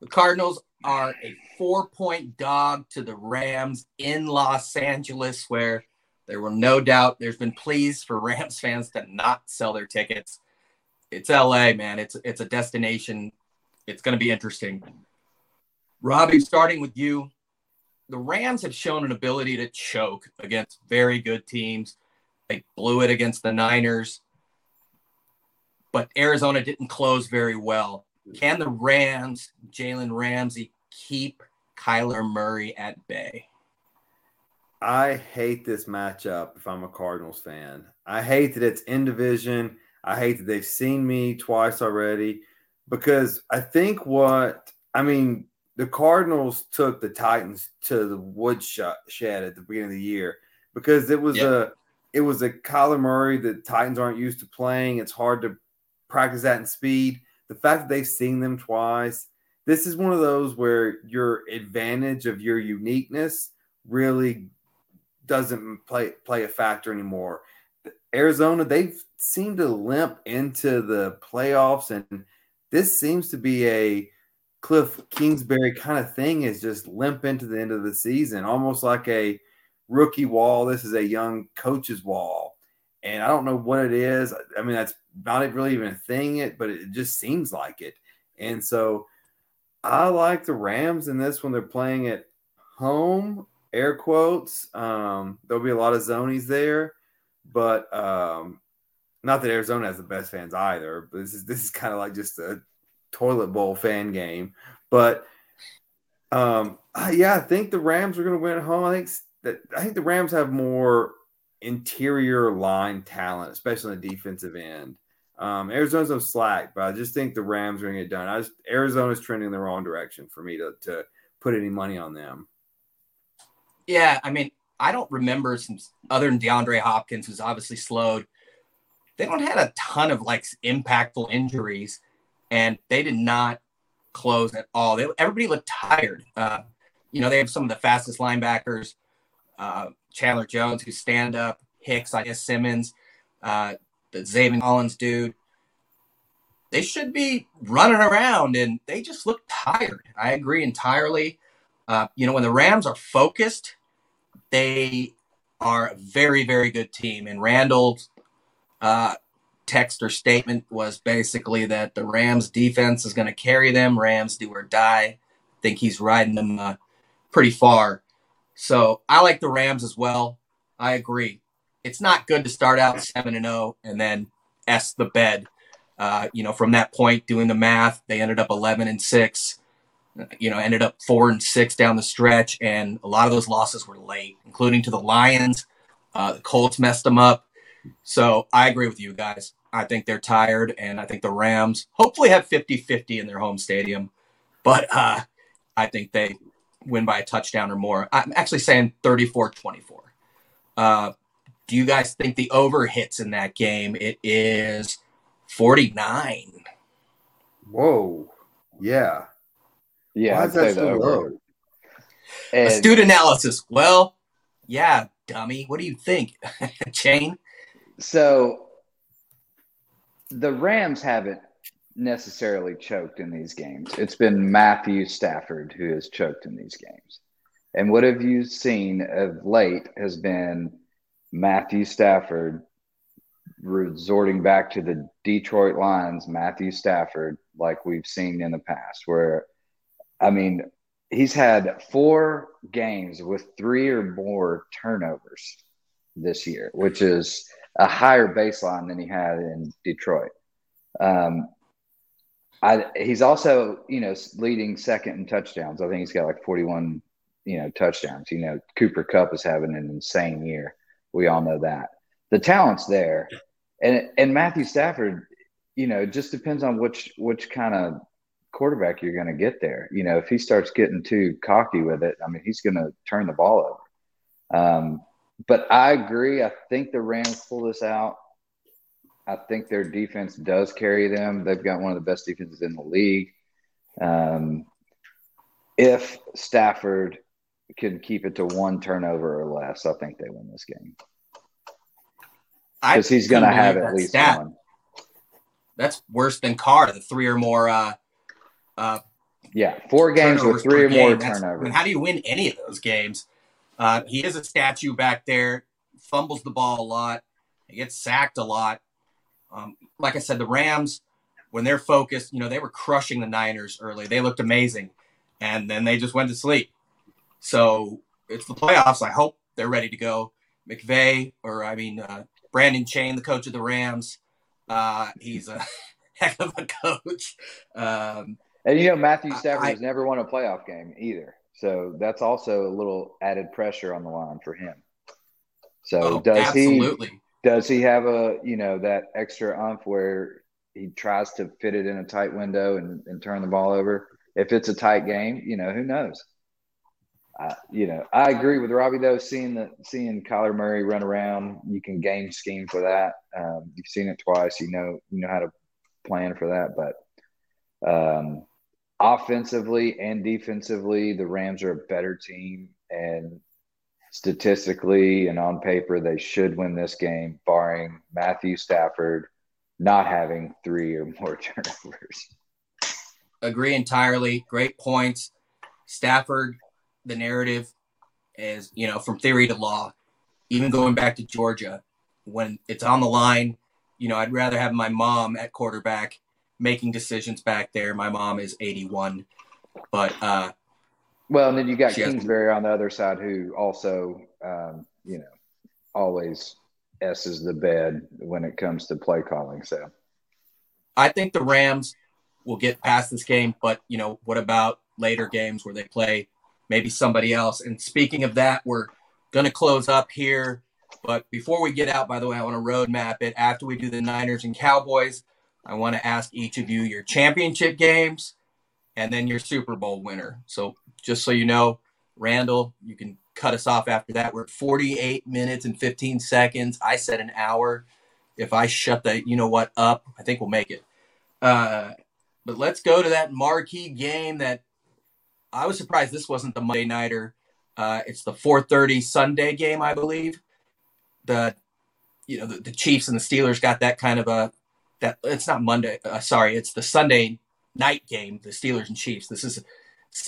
The Cardinals are a four point dog to the Rams in Los Angeles, where there will no doubt there's been pleas for <laughs> Rams fans to not sell their tickets. It's LA, man. It's it's a destination it's going to be interesting. Robbie, starting with you, the Rams have shown an ability to choke against very good teams. They blew it against the Niners, but Arizona didn't close very well. Can the Rams, Jalen Ramsey, keep Kyler Murray at bay? I hate this matchup if I'm a Cardinals fan. I hate that it's in division. I hate that they've seen me twice already because I think what I mean, the Cardinals took the Titans to the woodshed at the beginning of the year because it was yep. a it was a Kyler Murray that Titans aren't used to playing. It's hard to practice that in speed. The fact that they've seen them twice, this is one of those where your advantage of your uniqueness really doesn't play play a factor anymore. Arizona, they've seemed to limp into the playoffs and this seems to be a Cliff Kingsbury kind of thing is just limp into the end of the season, almost like a rookie wall. This is a young coach's wall. And I don't know what it is. I mean, that's not really even a thing, it, but it just seems like it. And so I like the Rams in this when they're playing at home, air quotes. Um, there'll be a lot of zonies there, but um, not that Arizona has the best fans either. But this is this is kind of like just a toilet bowl fan game. But um, yeah, I think the Rams are going to win at home. I think that I think the Rams have more interior line talent, especially on the defensive end. Um, Arizona's no slack, but I just think the Rams are going to get done. I just Arizona's trending in the wrong direction for me to to put any money on them. Yeah, I mean, I don't remember some other than DeAndre Hopkins, who's obviously slowed they don't had a ton of like impactful injuries, and they did not close at all. They, everybody looked tired. Uh, you know, they have some of the fastest linebackers, uh, Chandler Jones, who stand up, Hicks, I guess Simmons, uh, the Zaven Collins dude. They should be running around, and they just look tired. I agree entirely. Uh, you know, when the Rams are focused, they are a very, very good team. And Randall's uh, text or statement was basically that the Rams defense is going to carry them. Rams do or die. I think he's riding them uh, pretty far. So I like the Rams as well. I agree. It's not good to start out seven and zero oh and then s the bed. Uh, you know, from that point, doing the math, they ended up eleven and six. You know, ended up four and six down the stretch, and a lot of those losses were late, including to the Lions. Uh, the Colts messed them up. So I agree with you guys. I think they're tired, and I think the Rams hopefully have 50 50 in their home stadium. But uh, I think they win by a touchdown or more. I'm actually saying 34 24. Uh, do you guys think the over hits in that game? It is 49. Whoa. Yeah. Yeah. Why I'd say so low? And- Astute analysis. Well, yeah, dummy. What do you think, <laughs> Shane? So the Rams haven't necessarily choked in these games. It's been Matthew Stafford who has choked in these games. And what have you seen of late has been Matthew Stafford resorting back to the Detroit Lions, Matthew Stafford, like we've seen in the past, where I mean, he's had four games with three or more turnovers this year, which is a higher baseline than he had in Detroit. Um, I, he's also, you know, leading second in touchdowns. I think he's got like 41, you know, touchdowns. You know, Cooper Kupp is having an insane year. We all know that. The talent's there. And and Matthew Stafford, you know, it just depends on which which kind of quarterback you're going to get there. You know, if he starts getting too cocky with it, I mean, he's going to turn the ball over. Um, but I agree. I think the Rams pull this out. I think their defense does carry them. They've got one of the best defenses in the league. Um, if Stafford can keep it to one turnover or less, I think they win this game. Because he's going to have at least stat. one. That's worse than Carr, the three or more. Uh, uh, yeah, four games with three or more turnovers. I mean, how do you win any of those games? Uh, he is a statue back there, fumbles the ball a lot, he gets sacked a lot. Um, like I said, the Rams, when they're focused, you know, they were crushing the Niners early. They looked amazing, and then they just went to sleep. So it's the playoffs. I hope they're ready to go. McVay, or I mean, uh, Brandon Schoen, the coach of the Rams, uh, he's a <laughs> heck of a coach. Um, and you know, Matthew Stafford I, has never won a playoff game either. So that's also a little added pressure on the line for him. So oh, does absolutely. he does he have a you know that extra umph where he tries to fit it in a tight window and, and turn the ball over? If it's a tight game, you know who knows. Uh, you know, I agree with Robbie though. Seeing the seeing Kyler Murray run around, you can game scheme for that. Um, you've seen it twice. You know, you know how to plan for that. But um, offensively and defensively, the Rams are a better team, and statistically and on paper, they should win this game, barring Matthew Stafford not having three or more <laughs> turnovers. Agree entirely. Great points. Stafford, the narrative is, you know, from theory to law, even going back to Georgia, when it's on the line, you know, I'd rather have my mom at quarterback making decisions back there. My mom is 81, but uh, well, and then you got Kingsbury has, on the other side, who also, um, you know, always s's the bed when it comes to play calling. So, I think the Rams will get past this game, but you know, what about later games where they play maybe somebody else? And speaking of that, we're going to close up here. But before we get out, by the way, I want to roadmap it. After we do the Niners and Cowboys, I want to ask each of you your championship games and then your Super Bowl winner. So just so you know, Randall, you can cut us off after that. We're at 48 minutes and 15 seconds. I said an hour. If I shut the you know what up, I think we'll make it. Uh, but let's go to that marquee game that I was surprised this wasn't the Monday nighter. Uh, it's the 4:30 Sunday game, I believe. The you know the, the, Chiefs and the Steelers got that kind of a that it's not Monday. Uh, sorry, it's the Sunday night game. The Steelers and Chiefs. This is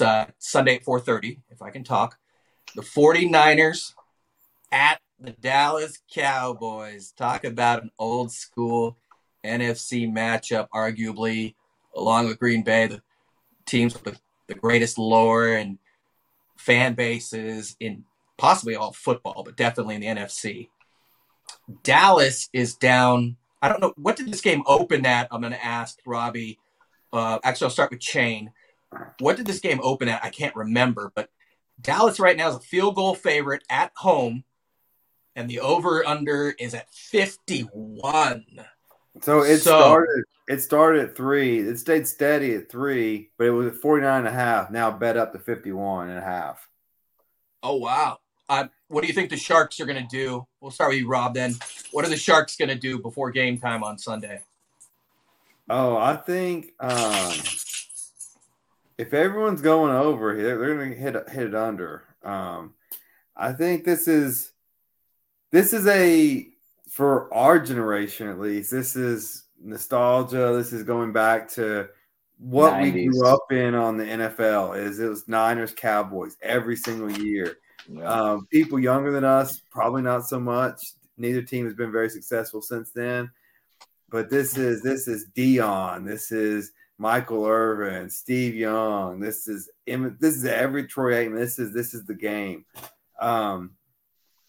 uh, Sunday at 4:30, if I can talk. The 49ers at the Dallas Cowboys. Talk about an old school NFC matchup, arguably, along with Green Bay, the teams with the greatest lore and fan bases in possibly all football, but definitely in the NFC. Dallas is down. I don't know. What did this game open at? I'm going to ask Robbie. Uh, actually, I'll start with Chain what did this game open at? I can't remember, but Dallas right now is a field goal favorite at home, and the over under is at 51. So it so, started it started at three. It stayed steady at three, but it was at 49 and a half. Now bet up to 51 and a half. Oh wow. Uh, what do you think the Sharps are going to do? We'll start with you, Rob. Then, what are the Sharps going to do before game time on Sunday? Oh, I think um, if everyone's going over, they're, they're going to hit hit it under. Um, I think this is this is a for our generation at least. This is nostalgia. This is going back to what 90s. we grew up in on the NFL. Is it was Niners Cowboys every single year. Yeah. Um, people younger than us probably not so much. Neither team has been very successful since then. But this is this is Dion. This is Michael Irvin, Steve Young. This is this is every Troy Aikman. This is this is the game. Um,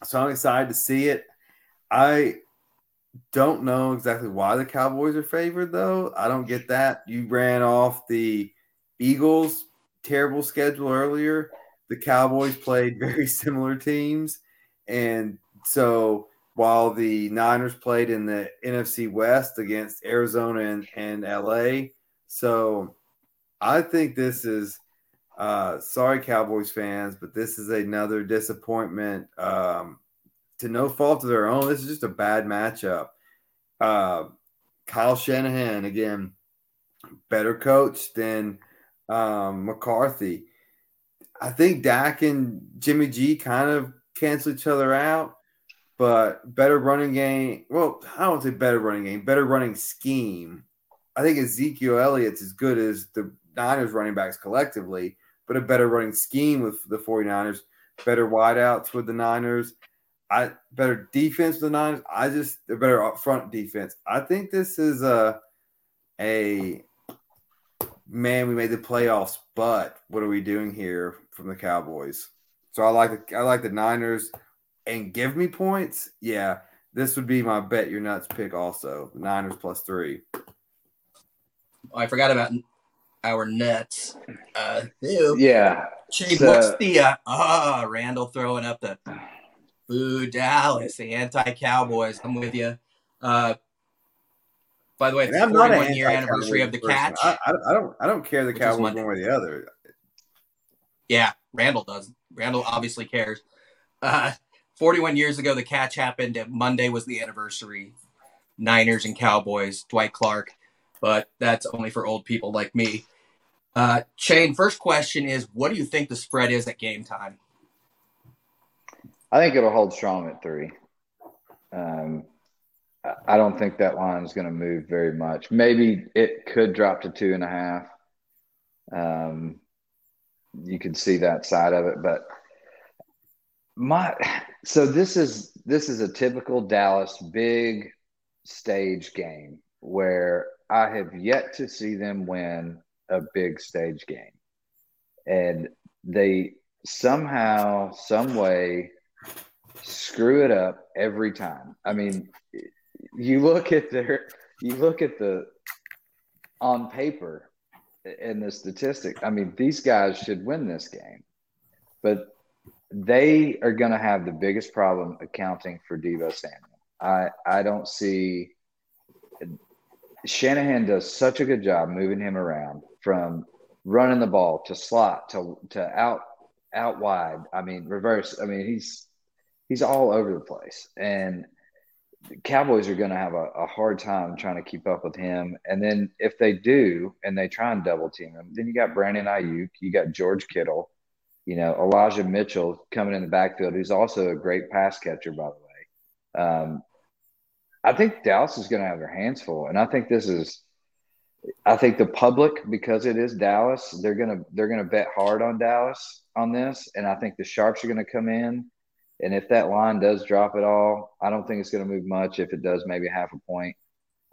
so I'm excited to see it. I don't know exactly why the Cowboys are favored, though. I don't get that. You ran off the Eagles' terrible schedule earlier. The Cowboys played <laughs> very similar teams. And so while the Niners played in the NFC West against Arizona and, and LA, so I think this is uh, sorry, Cowboys fans, but this is another disappointment. Um, to no fault of their own, this is just a bad matchup. Uh, Kyle Shanahan again, better coach than um, McCarthy. I think Dak and Jimmy G kind of cancel each other out, but better running game. Well, I don't say better running game, better running scheme. I think Ezekiel Elliott's as good as the Niners running backs collectively, but a better running scheme with the 49ers, better wideouts with the Niners. I better defense with the Niners. I just a better upfront defense. I think this is a a man. We made the playoffs, but what are we doing here from the Cowboys? So I like the I like the Niners and give me points. Yeah, this would be my bet your nuts pick. Also, Niners plus three. Oh, I forgot about our nuts. Uh, ew. Yeah. Shane, so, what's the uh, ah Randall throwing up the Boo Dallas, the anti-Cowboys. I'm with you. Uh, by the way, it's the 41 year anniversary of the person. catch. I, I, don't. I don't care the Cowboys one way or the other. Yeah, Randall does. Randall obviously cares. Uh, 41 years ago, the catch happened. Monday was the anniversary. Niners and Cowboys. Dwight Clark, but that's only for old people like me. Uh, Shane, first question is, what do you think the spread is at game time? I think it'll hold strong at three. Um, I don't think that line is going to move very much. Maybe it could drop to two and a half. Um, you can see that side of it, but my so this is this is a typical Dallas big stage game where I have yet to see them win a big stage game, and they somehow, some way screw it up every time. I mean, you look at their, you look at the on paper and the statistic. I mean, these guys should win this game, but they are going to have the biggest problem accounting for Deebo Samuel. I I don't see. Shanahan does such a good job moving him around from running the ball to slot to to out out wide. I mean, reverse. I mean, he's he's all over the place. And Cowboys are going to have a, a, hard time trying to keep up with him. And then if they do and they try and double team him, then you got Brandon Aiyuk, you got George Kittle, you know, Elijah Mitchell coming in the backfield, who's also a great pass catcher, by the way. Um, I think Dallas is going to have their hands full. And I think this is, I think the public, because it is Dallas, they're going to, they're to bet hard on Dallas on this. And I think the Sharps are going to come in and if that line does drop at all, I don't think it's going to move much. If it does, maybe half a point.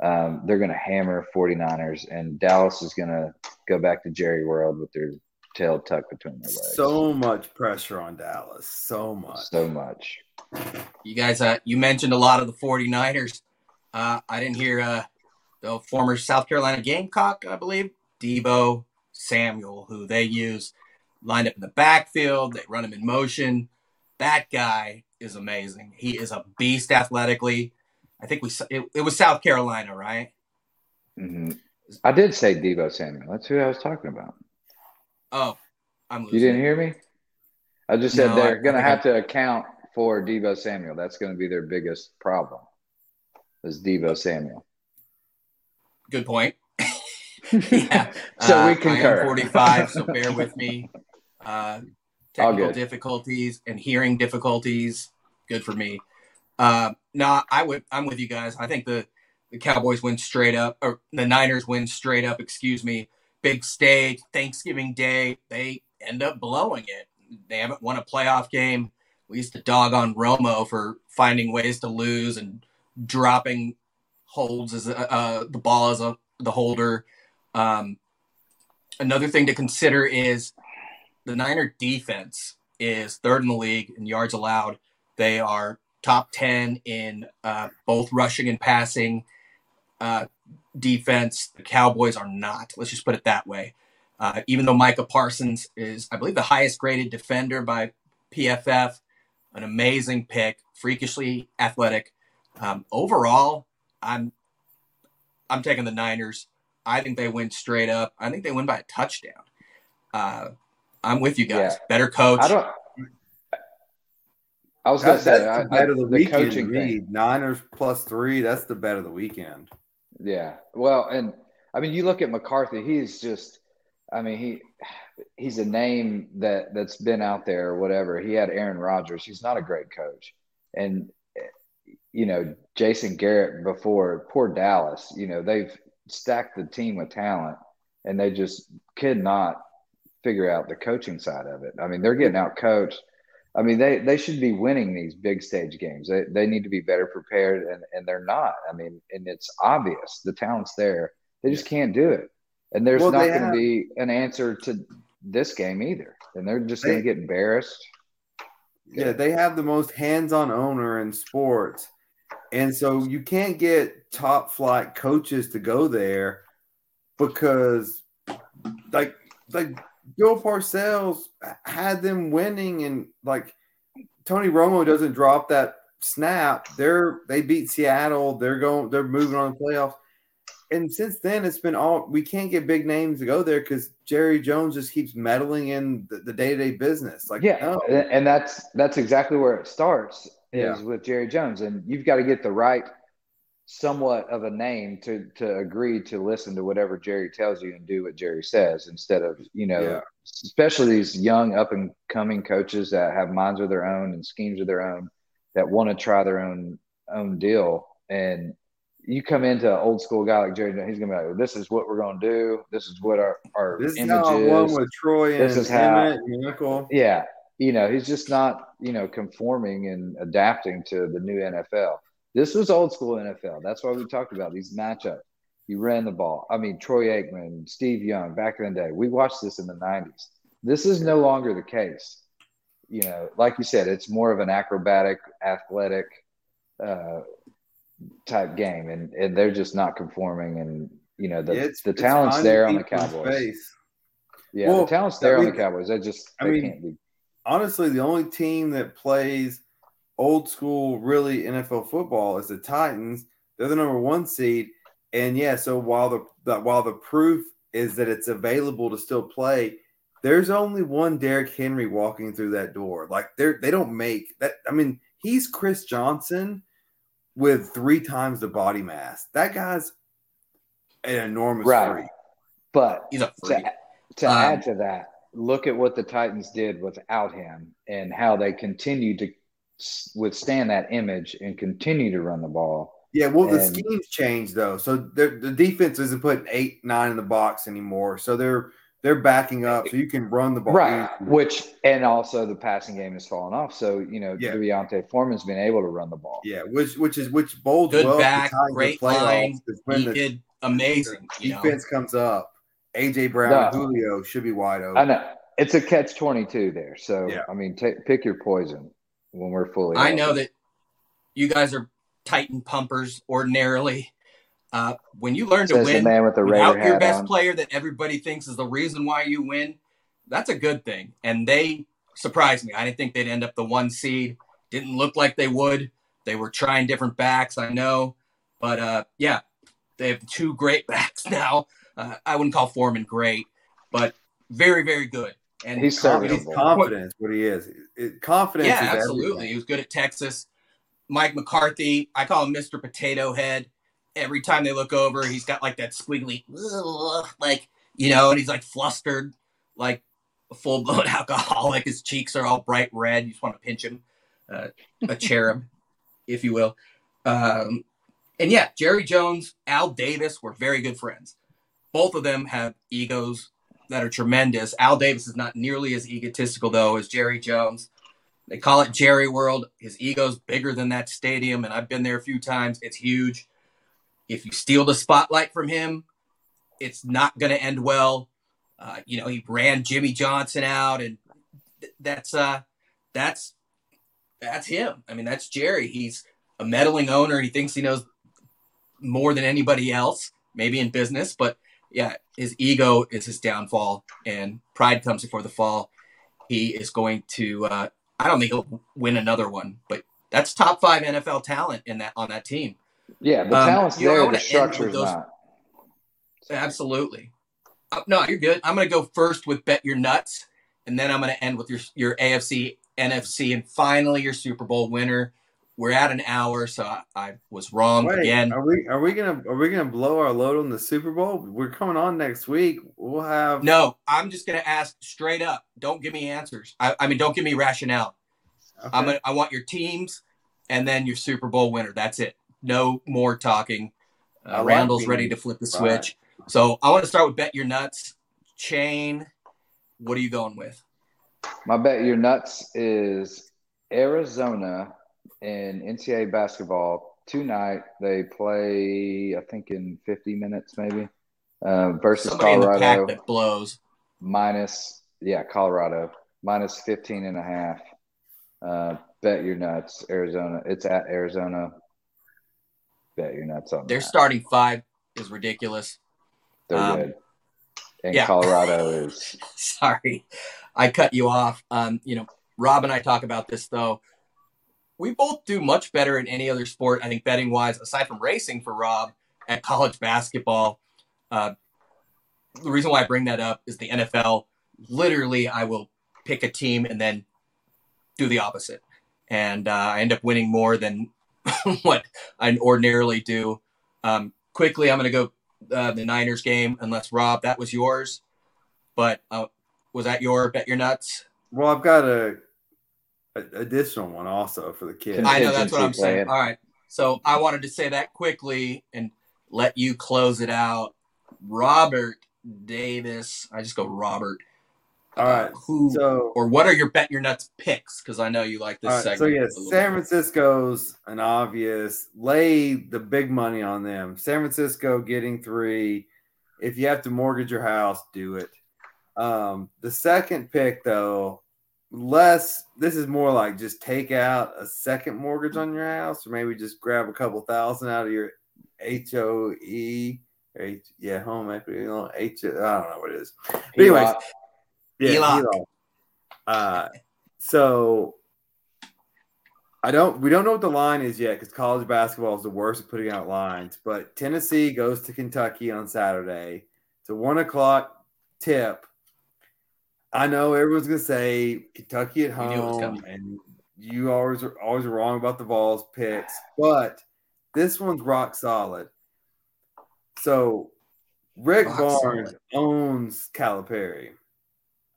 Um, they're going to hammer 49ers, and Dallas is going to go back to Jerry World with their tail tucked between their legs. So much pressure on Dallas. So much. So much. You guys, uh, you mentioned a lot of the 49ers. Uh, I didn't hear uh, the former South Carolina Gamecock, I believe, Deebo Samuel, who they use lined up in the backfield. They run him in motion. That guy is amazing. He is a beast athletically. I think we it, it was South Carolina, right? Mm-hmm. I did say Deebo Samuel. That's who I was talking about. Oh, I'm losing. You didn't hear me? I just said no, they're going to have to account for Deebo Samuel. That's going to be their biggest problem. Is Deebo Samuel? Good point. <laughs> <laughs> yeah. so uh, we concur. I am 45, so bear <laughs> with me. Uh, technical difficulties and hearing difficulties. Good for me. Uh, no, I would. I'm with you guys. I think the the Cowboys win straight up, or the Niners win straight up. Excuse me. Big stage, Thanksgiving Day. They end up blowing it. They haven't won a playoff game we used to dog on Romo for finding ways to lose and dropping holds as a, uh, the ball as a the holder. Um, another thing to consider is the Niner defense is third in the league in yards allowed. They are top 10 in uh, both rushing and passing uh, defense. The Cowboys are not. Let's just put it that way. Uh, even though Micah Parsons is, I believe, the highest graded defender by PFF, an amazing pick, freakishly athletic. Um, overall, I'm I'm taking the Niners. I think they win straight up. I think they win by a touchdown. I'm with you guys. Yeah. Better coach. I don't. I was going to say I, bet of the, the weekend. Coaching thing. Niners plus three. That's the bet of the weekend. Yeah. Well, and I mean, you look at McCarthy. He's just. I mean, he he's a name that that's been out there or whatever. He had Aaron Rodgers. He's not a great coach, and you know Jason Garrett before poor Dallas. You know they've stacked the team with talent, and they just could not figure out the coaching side of it. I mean, they're getting out coached. I mean, they, they should be winning these big stage games. They, they need to be better prepared, and, and they're not. I mean, and it's obvious the talent's there. They just can't do it. And there's well, not going to be an answer to this game either. And they're just going to get embarrassed. Yeah, they have the most hands on owner in sports. And so you can't get top flight coaches to go there because, like, like Bill Parcells had them winning, and like Tony Romo doesn't drop that snap. They're they beat Seattle. They're going. They're moving on the playoffs. And since then, it's been all we can't get big names to go there because Jerry Jones just keeps meddling in the day to day business. Like, yeah, no. and that's that's exactly where it starts is yeah. with Jerry Jones, and you've got to get the right somewhat of a name to to agree to listen to whatever Jerry tells you and do what Jerry says instead of you know yeah. especially these young up and coming coaches that have minds of their own and schemes of their own that want to try their own own deal. And you come into an old school guy like Jerry he's gonna be like this is what we're gonna do. This is what our our this image is. how one with Troy and this is how yeah. You know he's just not you know conforming and adapting to the new NFL this was old school NFL. That's why we talked about these matchups. You ran the ball. I mean, Troy Aikman, Steve Young, back in the day. We watched this in the 90s. This is no longer the case. You know, like you said, it's more of an acrobatic, athletic uh, type game, and, and they're just not conforming. And, you know, the, the talent's there on the Cowboys. Yeah, well, the talent's there on the Cowboys. They just they I mean, can't be. Honestly, the only team that plays – old school, really NFL football is the Titans. They're the number one seed, and yeah. So while the, the while the proof is that it's available to still play, there's only one Derrick Henry walking through that door. Like they're they don't make that. I mean, he's Chris Johnson with three times the body mass. That guy's an enormous right. freak. But he's a freak. To, to um, add to that, look at what the Titans did without him and how they continued to withstand that image and continue to run the ball. Yeah, well, and, the schemes changed though, so the defense isn't putting eight, nine in the box anymore. So they're they're backing up, so you can run the ball. Right, which and also the passing game has fallen off. So you know, yeah. D'Onta Foreman's been able to run the ball. Yeah, which which is which bodes good well back, great line. He the, did amazing. defense know? comes up. AJ Brown, no, Julio should be wide open. I know it's a catch twenty two there. So yeah. I mean, take, pick your poison when we're fully. I know that you guys are Titan pumpers ordinarily. Uh, when you learn Says to win man with the without your best on. player that everybody thinks is the reason why you win, that's a good thing. And they surprised me. I didn't think they'd end up the one seed. Didn't look like they would. They were trying different backs, I know, but uh, yeah, they have two great <laughs> backs now. Uh, I wouldn't call Foreman great, but very, very good. And he's serviceable. confidence, what he is. It, confidence. Yeah, absolutely. Everything. He was good at Texas. Mike McCarthy, I call him Mr. Potato Head. Every time they look over, he's got like that squiggly, like you know, and he's like flustered, like a full blown <laughs> alcoholic. His cheeks are all bright red. You just want to pinch him, uh, a cherub, <laughs> if you will. Um, and yeah, Jerry Jones, Al Davis were very good friends. Both of them have egos that are tremendous. Al Davis is not nearly as egotistical though as Jerry Jones. They call it Jerry World. His ego's bigger than that stadium, and I've been there a few times. It's huge. If you steal the spotlight from him, it's not going to end well. Uh, you know, he ran Jimmy Johnson out, and th- that's uh, that's that's him. I mean, that's Jerry. He's a meddling owner. He thinks he knows more than anybody else, maybe in business, but yeah, his ego is his downfall, and pride comes before the fall. He is going to. Uh, I don't think he'll win another one, but that's top five NFL talent in that on that team. Yeah, the um, talent's there. The structure's those, not. Absolutely. Uh, no, you're good. I'm going to go first with bet your nuts, and then I'm going to end with your your AFC, NFC, and finally your Super Bowl winner. We're at an hour, so I, I was wrong Wait, again. Are we are we gonna are we gonna blow our load on the Super Bowl? We're coming on next week. We'll have no. I'm just gonna ask straight up. Don't give me answers. I, I mean, don't give me rationale. Okay. I'm gonna. I want your teams, and then your Super Bowl winner. That's it. No more talking. Uh, Randall's ready to flip the switch. Right. So I want to start with bet your nuts. Chain. What are you going with? My bet your nuts is Arizona in NCAA basketball tonight. They play, I think, in 50 minutes maybe uh, versus Somebody Colorado. that blows. Minus, yeah, Colorado minus 15 and a half. Uh, bet your nuts, Arizona. It's at Arizona. Bet your nuts on Their that. starting five is ridiculous. They're um, good. And yeah. Colorado <laughs> is. Sorry, I cut you off. Um, you know, Rob and I talk about this though we both do much better in any other sport, I think, betting wise, aside from racing for Rob at <laughs> college basketball. Uh, the reason why I bring that up is the NFL. Literally, I will pick a team and then do the opposite. And uh, I end up winning more than <laughs> what I ordinarily do. Um, quickly, I'm going to go uh, the Niners game, unless Rob, that was yours. But uh, was that your bet your nuts? Well, I've got a additional one also for the kids. I know that's what I'm saying. All right. So I wanted to say that quickly and let you close it out. Robert Davis. I just go Robert. All right. Uh, who so, or what are your bet your nuts picks? Because I know you like this right, segment. So yes, San Francisco's an obvious. Lay the big money on them. San Francisco getting three. If you have to mortgage your house, do it. Um, the second pick, though, less this is more like just take out a second mortgage on your house or maybe just grab a couple thousand out of your HOE H, yeah home equity know, H I don't know what it is. But anyways yeah uh so I don't we don't know what the line is yet because college basketball is the worst at putting out lines but Tennessee goes to Kentucky on Saturday. It's a one o'clock tip I know everyone's gonna say Kentucky at home, and you always are always wrong about the Vols picks, but this one's rock solid. So Rick rock Barnes solid. owns Calipari,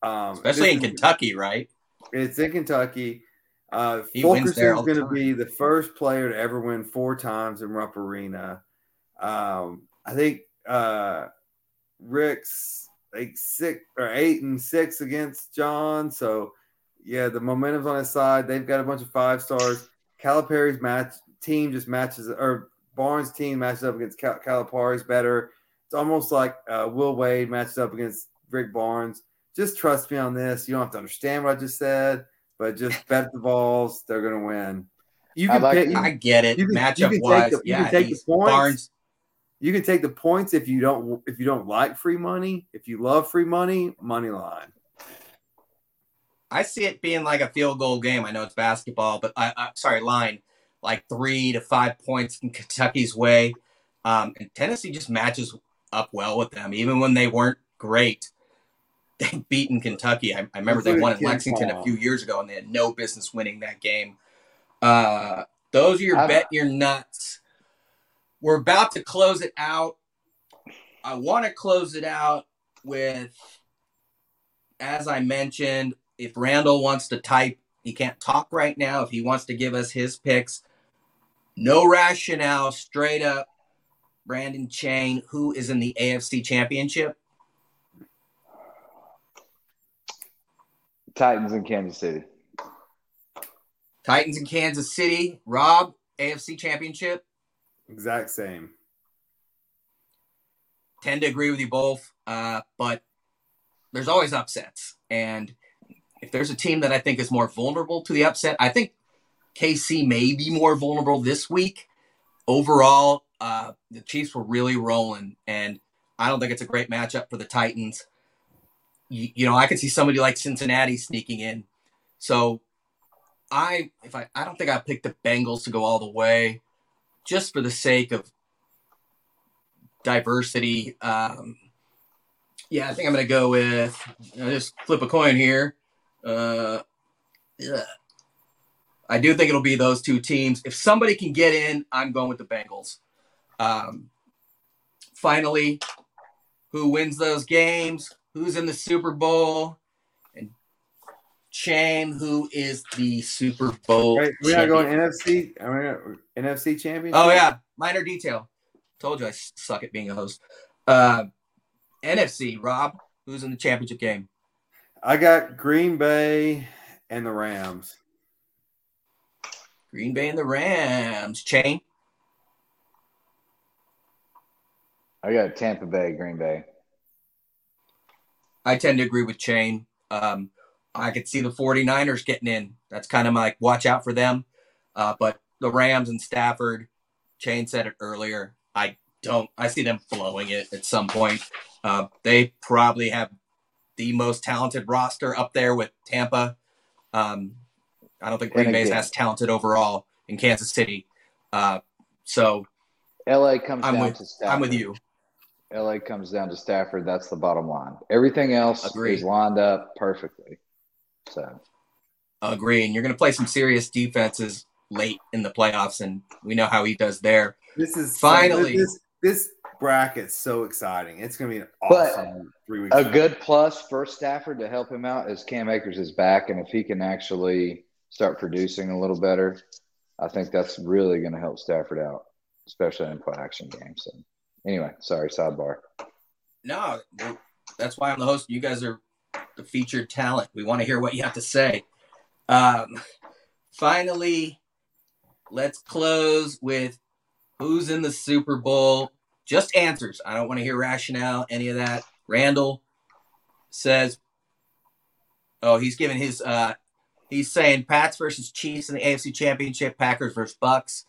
um, especially in Kentucky, right? It's in Kentucky. Uh, is going to be the first player to ever win four times in Rupp Arena. Um, I think uh, Rick's like six or eight and six against John. So yeah, the momentum's on his side. They've got a bunch of five stars. Calipari's match team just matches, or Barnes' team matches up against Cal- Calipari's better. It's almost like uh, Will Wade matches up against Rick Barnes. Just trust me on this. You don't have to understand what I just said, but just <laughs> bet the balls. They're going to win. You can I, like, pick, I get it. Matchup wise, the, yeah, Barnes you can take the points if you don't if you don't like free money. If you love free money, money line. I see it being like a field goal game. I know it's basketball, but I, I sorry, line like three to five points in Kentucky's way. Um, and Tennessee just matches up well with them, even when they weren't great. <laughs> They've beaten Kentucky. I, I remember they won in Lexington a few years ago, and they had no business winning that game. Uh, those are your bet your nuts. We're about to close it out. I want to close it out with, as I mentioned, if Randall wants to type, he can't talk right now. If he wants to give us his picks, no rationale, straight up. Brandon Chang, who is in the AFC Championship? Titans in Kansas City. Titans in Kansas City. Rob, AFC Championship. Exact same. Tend to agree with you both, uh, but there's always upsets. And if there's a team that I think is more vulnerable to the upset, I think KC may be more vulnerable this week. Overall, uh, the Chiefs were really rolling, and I don't think it's a great matchup for the Titans. You, you know, I could see somebody like Cincinnati sneaking in. So I if I I don't think I picked the Bengals to go all the way, just for the sake of diversity. Um, yeah, I think I'm gonna go with I'll just flip a coin here. Uh, yeah. I do think it'll be those two teams. If somebody can get in, I'm going with the Bengals. Um, finally, who wins those games? Who's in the Super Bowl? And Shane, who is the Super Bowl? Wait, we're not going NFC. I mean, NFC champion. Oh yeah, minor detail. Told you I suck at being a host. Uh, NFC, Rob, who's in the championship game? I got Green Bay and the Rams. Green Bay and the Rams. Chain. I got Tampa Bay, Green Bay. I tend to agree with Chain. Um, I could see the 49ers getting in. That's kind of my watch out for them. Uh, but the Rams and Stafford, Chain said it earlier. I don't, I see them blowing it at some point. Uh, they probably have the most talented roster up there with Tampa. Um, I don't think Green Bay is as talented overall in Kansas City. Uh, so LA comes I'm down with, to Stafford. I'm with you. LA comes down to Stafford. That's the bottom line. Everything else Agreed. is lined up perfectly. So Agree. And you're going to play some serious defenses late in the playoffs, and we know how he does there. This is Finally. this this bracket's so exciting. It's going to be an But awesome three weeks. a good plus for Stafford to help him out is Cam Akers is back, and if he can actually start producing a little better, I think that's really going to help Stafford out, especially in play action games. So anyway, sorry, sidebar. No, that's why I'm the host. You guys are the featured talent. We want to hear what you have to say. Um, finally, let's close with who's in the Super Bowl. Just answers. I don't want to hear rationale, any of that. Randall says, "Oh, he's giving his. uh He's saying Pats versus Chiefs in the AFC Championship, Packers versus Bucks."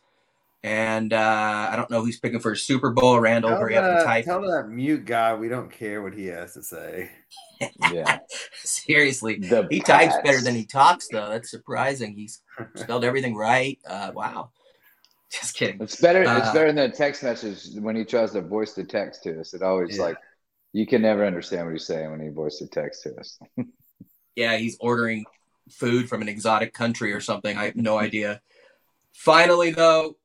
And uh, I don't know who's picking for a Super Bowl. Randall, Tell hurry up and that, type. tell that mute guy we don't care what he has to say. Yeah, <laughs> Seriously, the he types better than he talks, though. That's surprising. He's spelled everything right. Uh, wow. <laughs> Just kidding. It's better. it's Uh, better than a text message when he tries to voice the text to us. It always Yeah. like you can never understand what he's saying when he voices the text to us. <laughs> Yeah, he's ordering food from an exotic country or something. I have no idea. Finally, though,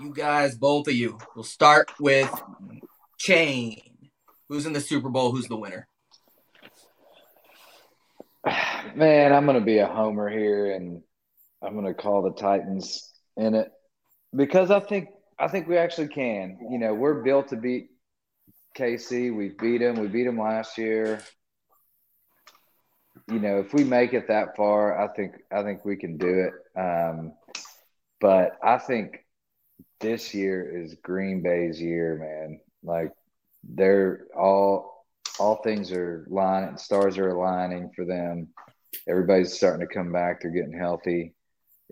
you guys, both of you, we'll start with Chain. Who's in the Super Bowl? Who's the winner? <sighs> Man, I'm going to be a homer here, and I'm going to call the Titans in it because I think I think we actually can. You know, we're built to beat KC. We beat them. We beat them last year. You know, if we make it that far, I think I think we can do it. Um, but I think this year is Green Bay's year, man. Like they're all all things are lining, stars are aligning for them. Everybody's starting to come back. They're getting healthy.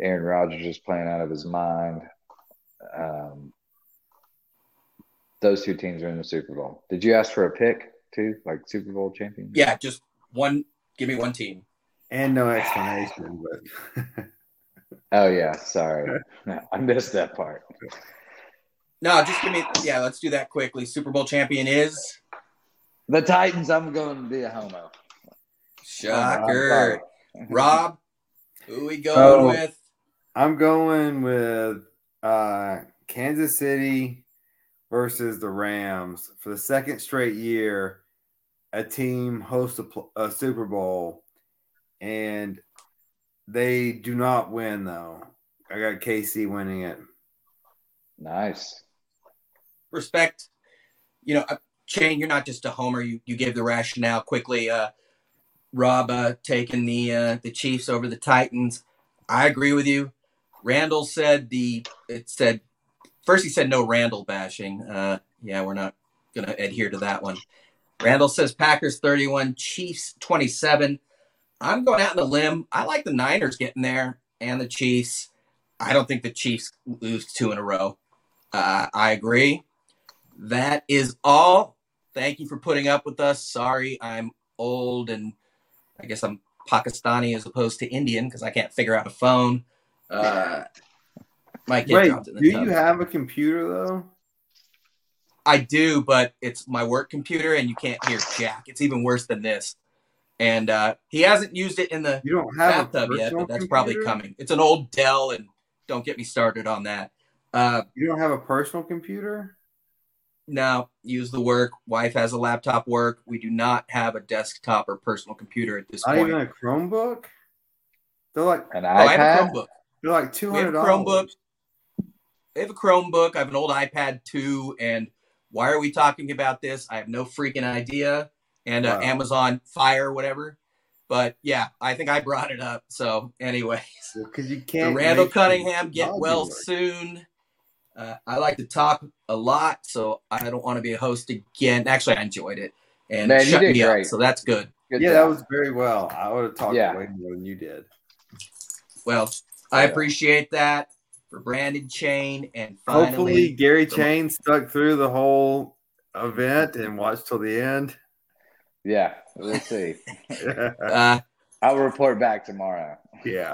Aaron Rodgers is playing out of his mind. Um, those two teams are in the Super Bowl. Did you ask for a pick too, like Super Bowl champion? Yeah, just one. Give me one team. And no explanation, but <laughs> Oh yeah, sorry, <laughs> I missed that part. No, just give me. Yeah, let's do that quickly. Super Bowl champion is The Titans. I'm going to be a homo. Shocker. Rob, who we going Oh. with? I'm going with uh, Kansas City versus the Rams for the second straight year. A team hosts a, pl- a Super Bowl, and they do not win though. I got KC winning it. Nice. Respect. You know, uh, Shane, you're not just a homer. You you gave the rationale quickly. Uh, Rob uh, taking the uh, the Chiefs over the Titans. I agree with you. Randall said the it said first he said no Randall bashing. Uh, yeah, we're not gonna adhere to that one. Randall says Packers 31, Chiefs 27. I'm going out on a limb. I like the Niners getting there and the Chiefs. I don't think the Chiefs lose two in a row. Uh, I agree. That is all. Thank you for putting up with us. Sorry, I'm old and I guess I'm Pakistani as opposed to Indian because I can't figure out a phone. Uh, Wait, do you have a computer though? I do, but it's my work computer and you can't hear jack. It's even worse than this. And uh, he hasn't used it in the you don't have bathtub yet, but that's computer? probably coming. It's an old Dell, and don't get me started on that. Uh, you don't have a personal computer? No, use the work. Wife has a laptop work. We do not have a desktop or personal computer at this not point. Not even a Chromebook? They're like an iPad. Oh, I have a Chromebook. They're like two hundred dollars. Chromebook. I have a Chromebook. I have an old iPad too. And why are we talking about this? I have no freaking idea. And uh, wow. Amazon Fire, whatever. But yeah, I think I brought it up. So, anyways, because you can't. So Randall Cunningham, get well soon. Uh, I like to talk a lot, so I don't want to be a host again. Actually, I enjoyed it and Man, shut me great. up, so that's good. good yeah, job. that was very well. I would have talked yeah. way more than you did. Well, I appreciate that for Brandon Chain and finally, hopefully Gary Chain stuck through the whole event and watched till the end. Yeah, we'll see. <laughs> uh, I'll report back tomorrow. Yeah.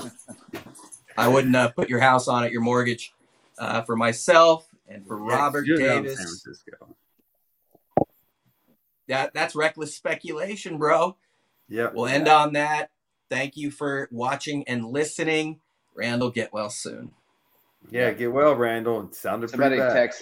I wouldn't uh, put your house on it, your mortgage, uh, for myself and for yeah, Robert Davis. That that's reckless speculation, bro. Yeah. We'll end on that. Thank you for watching and listening. Randall, get well soon. Yeah, get well, Randall. It sounded Somebody pretty bad. text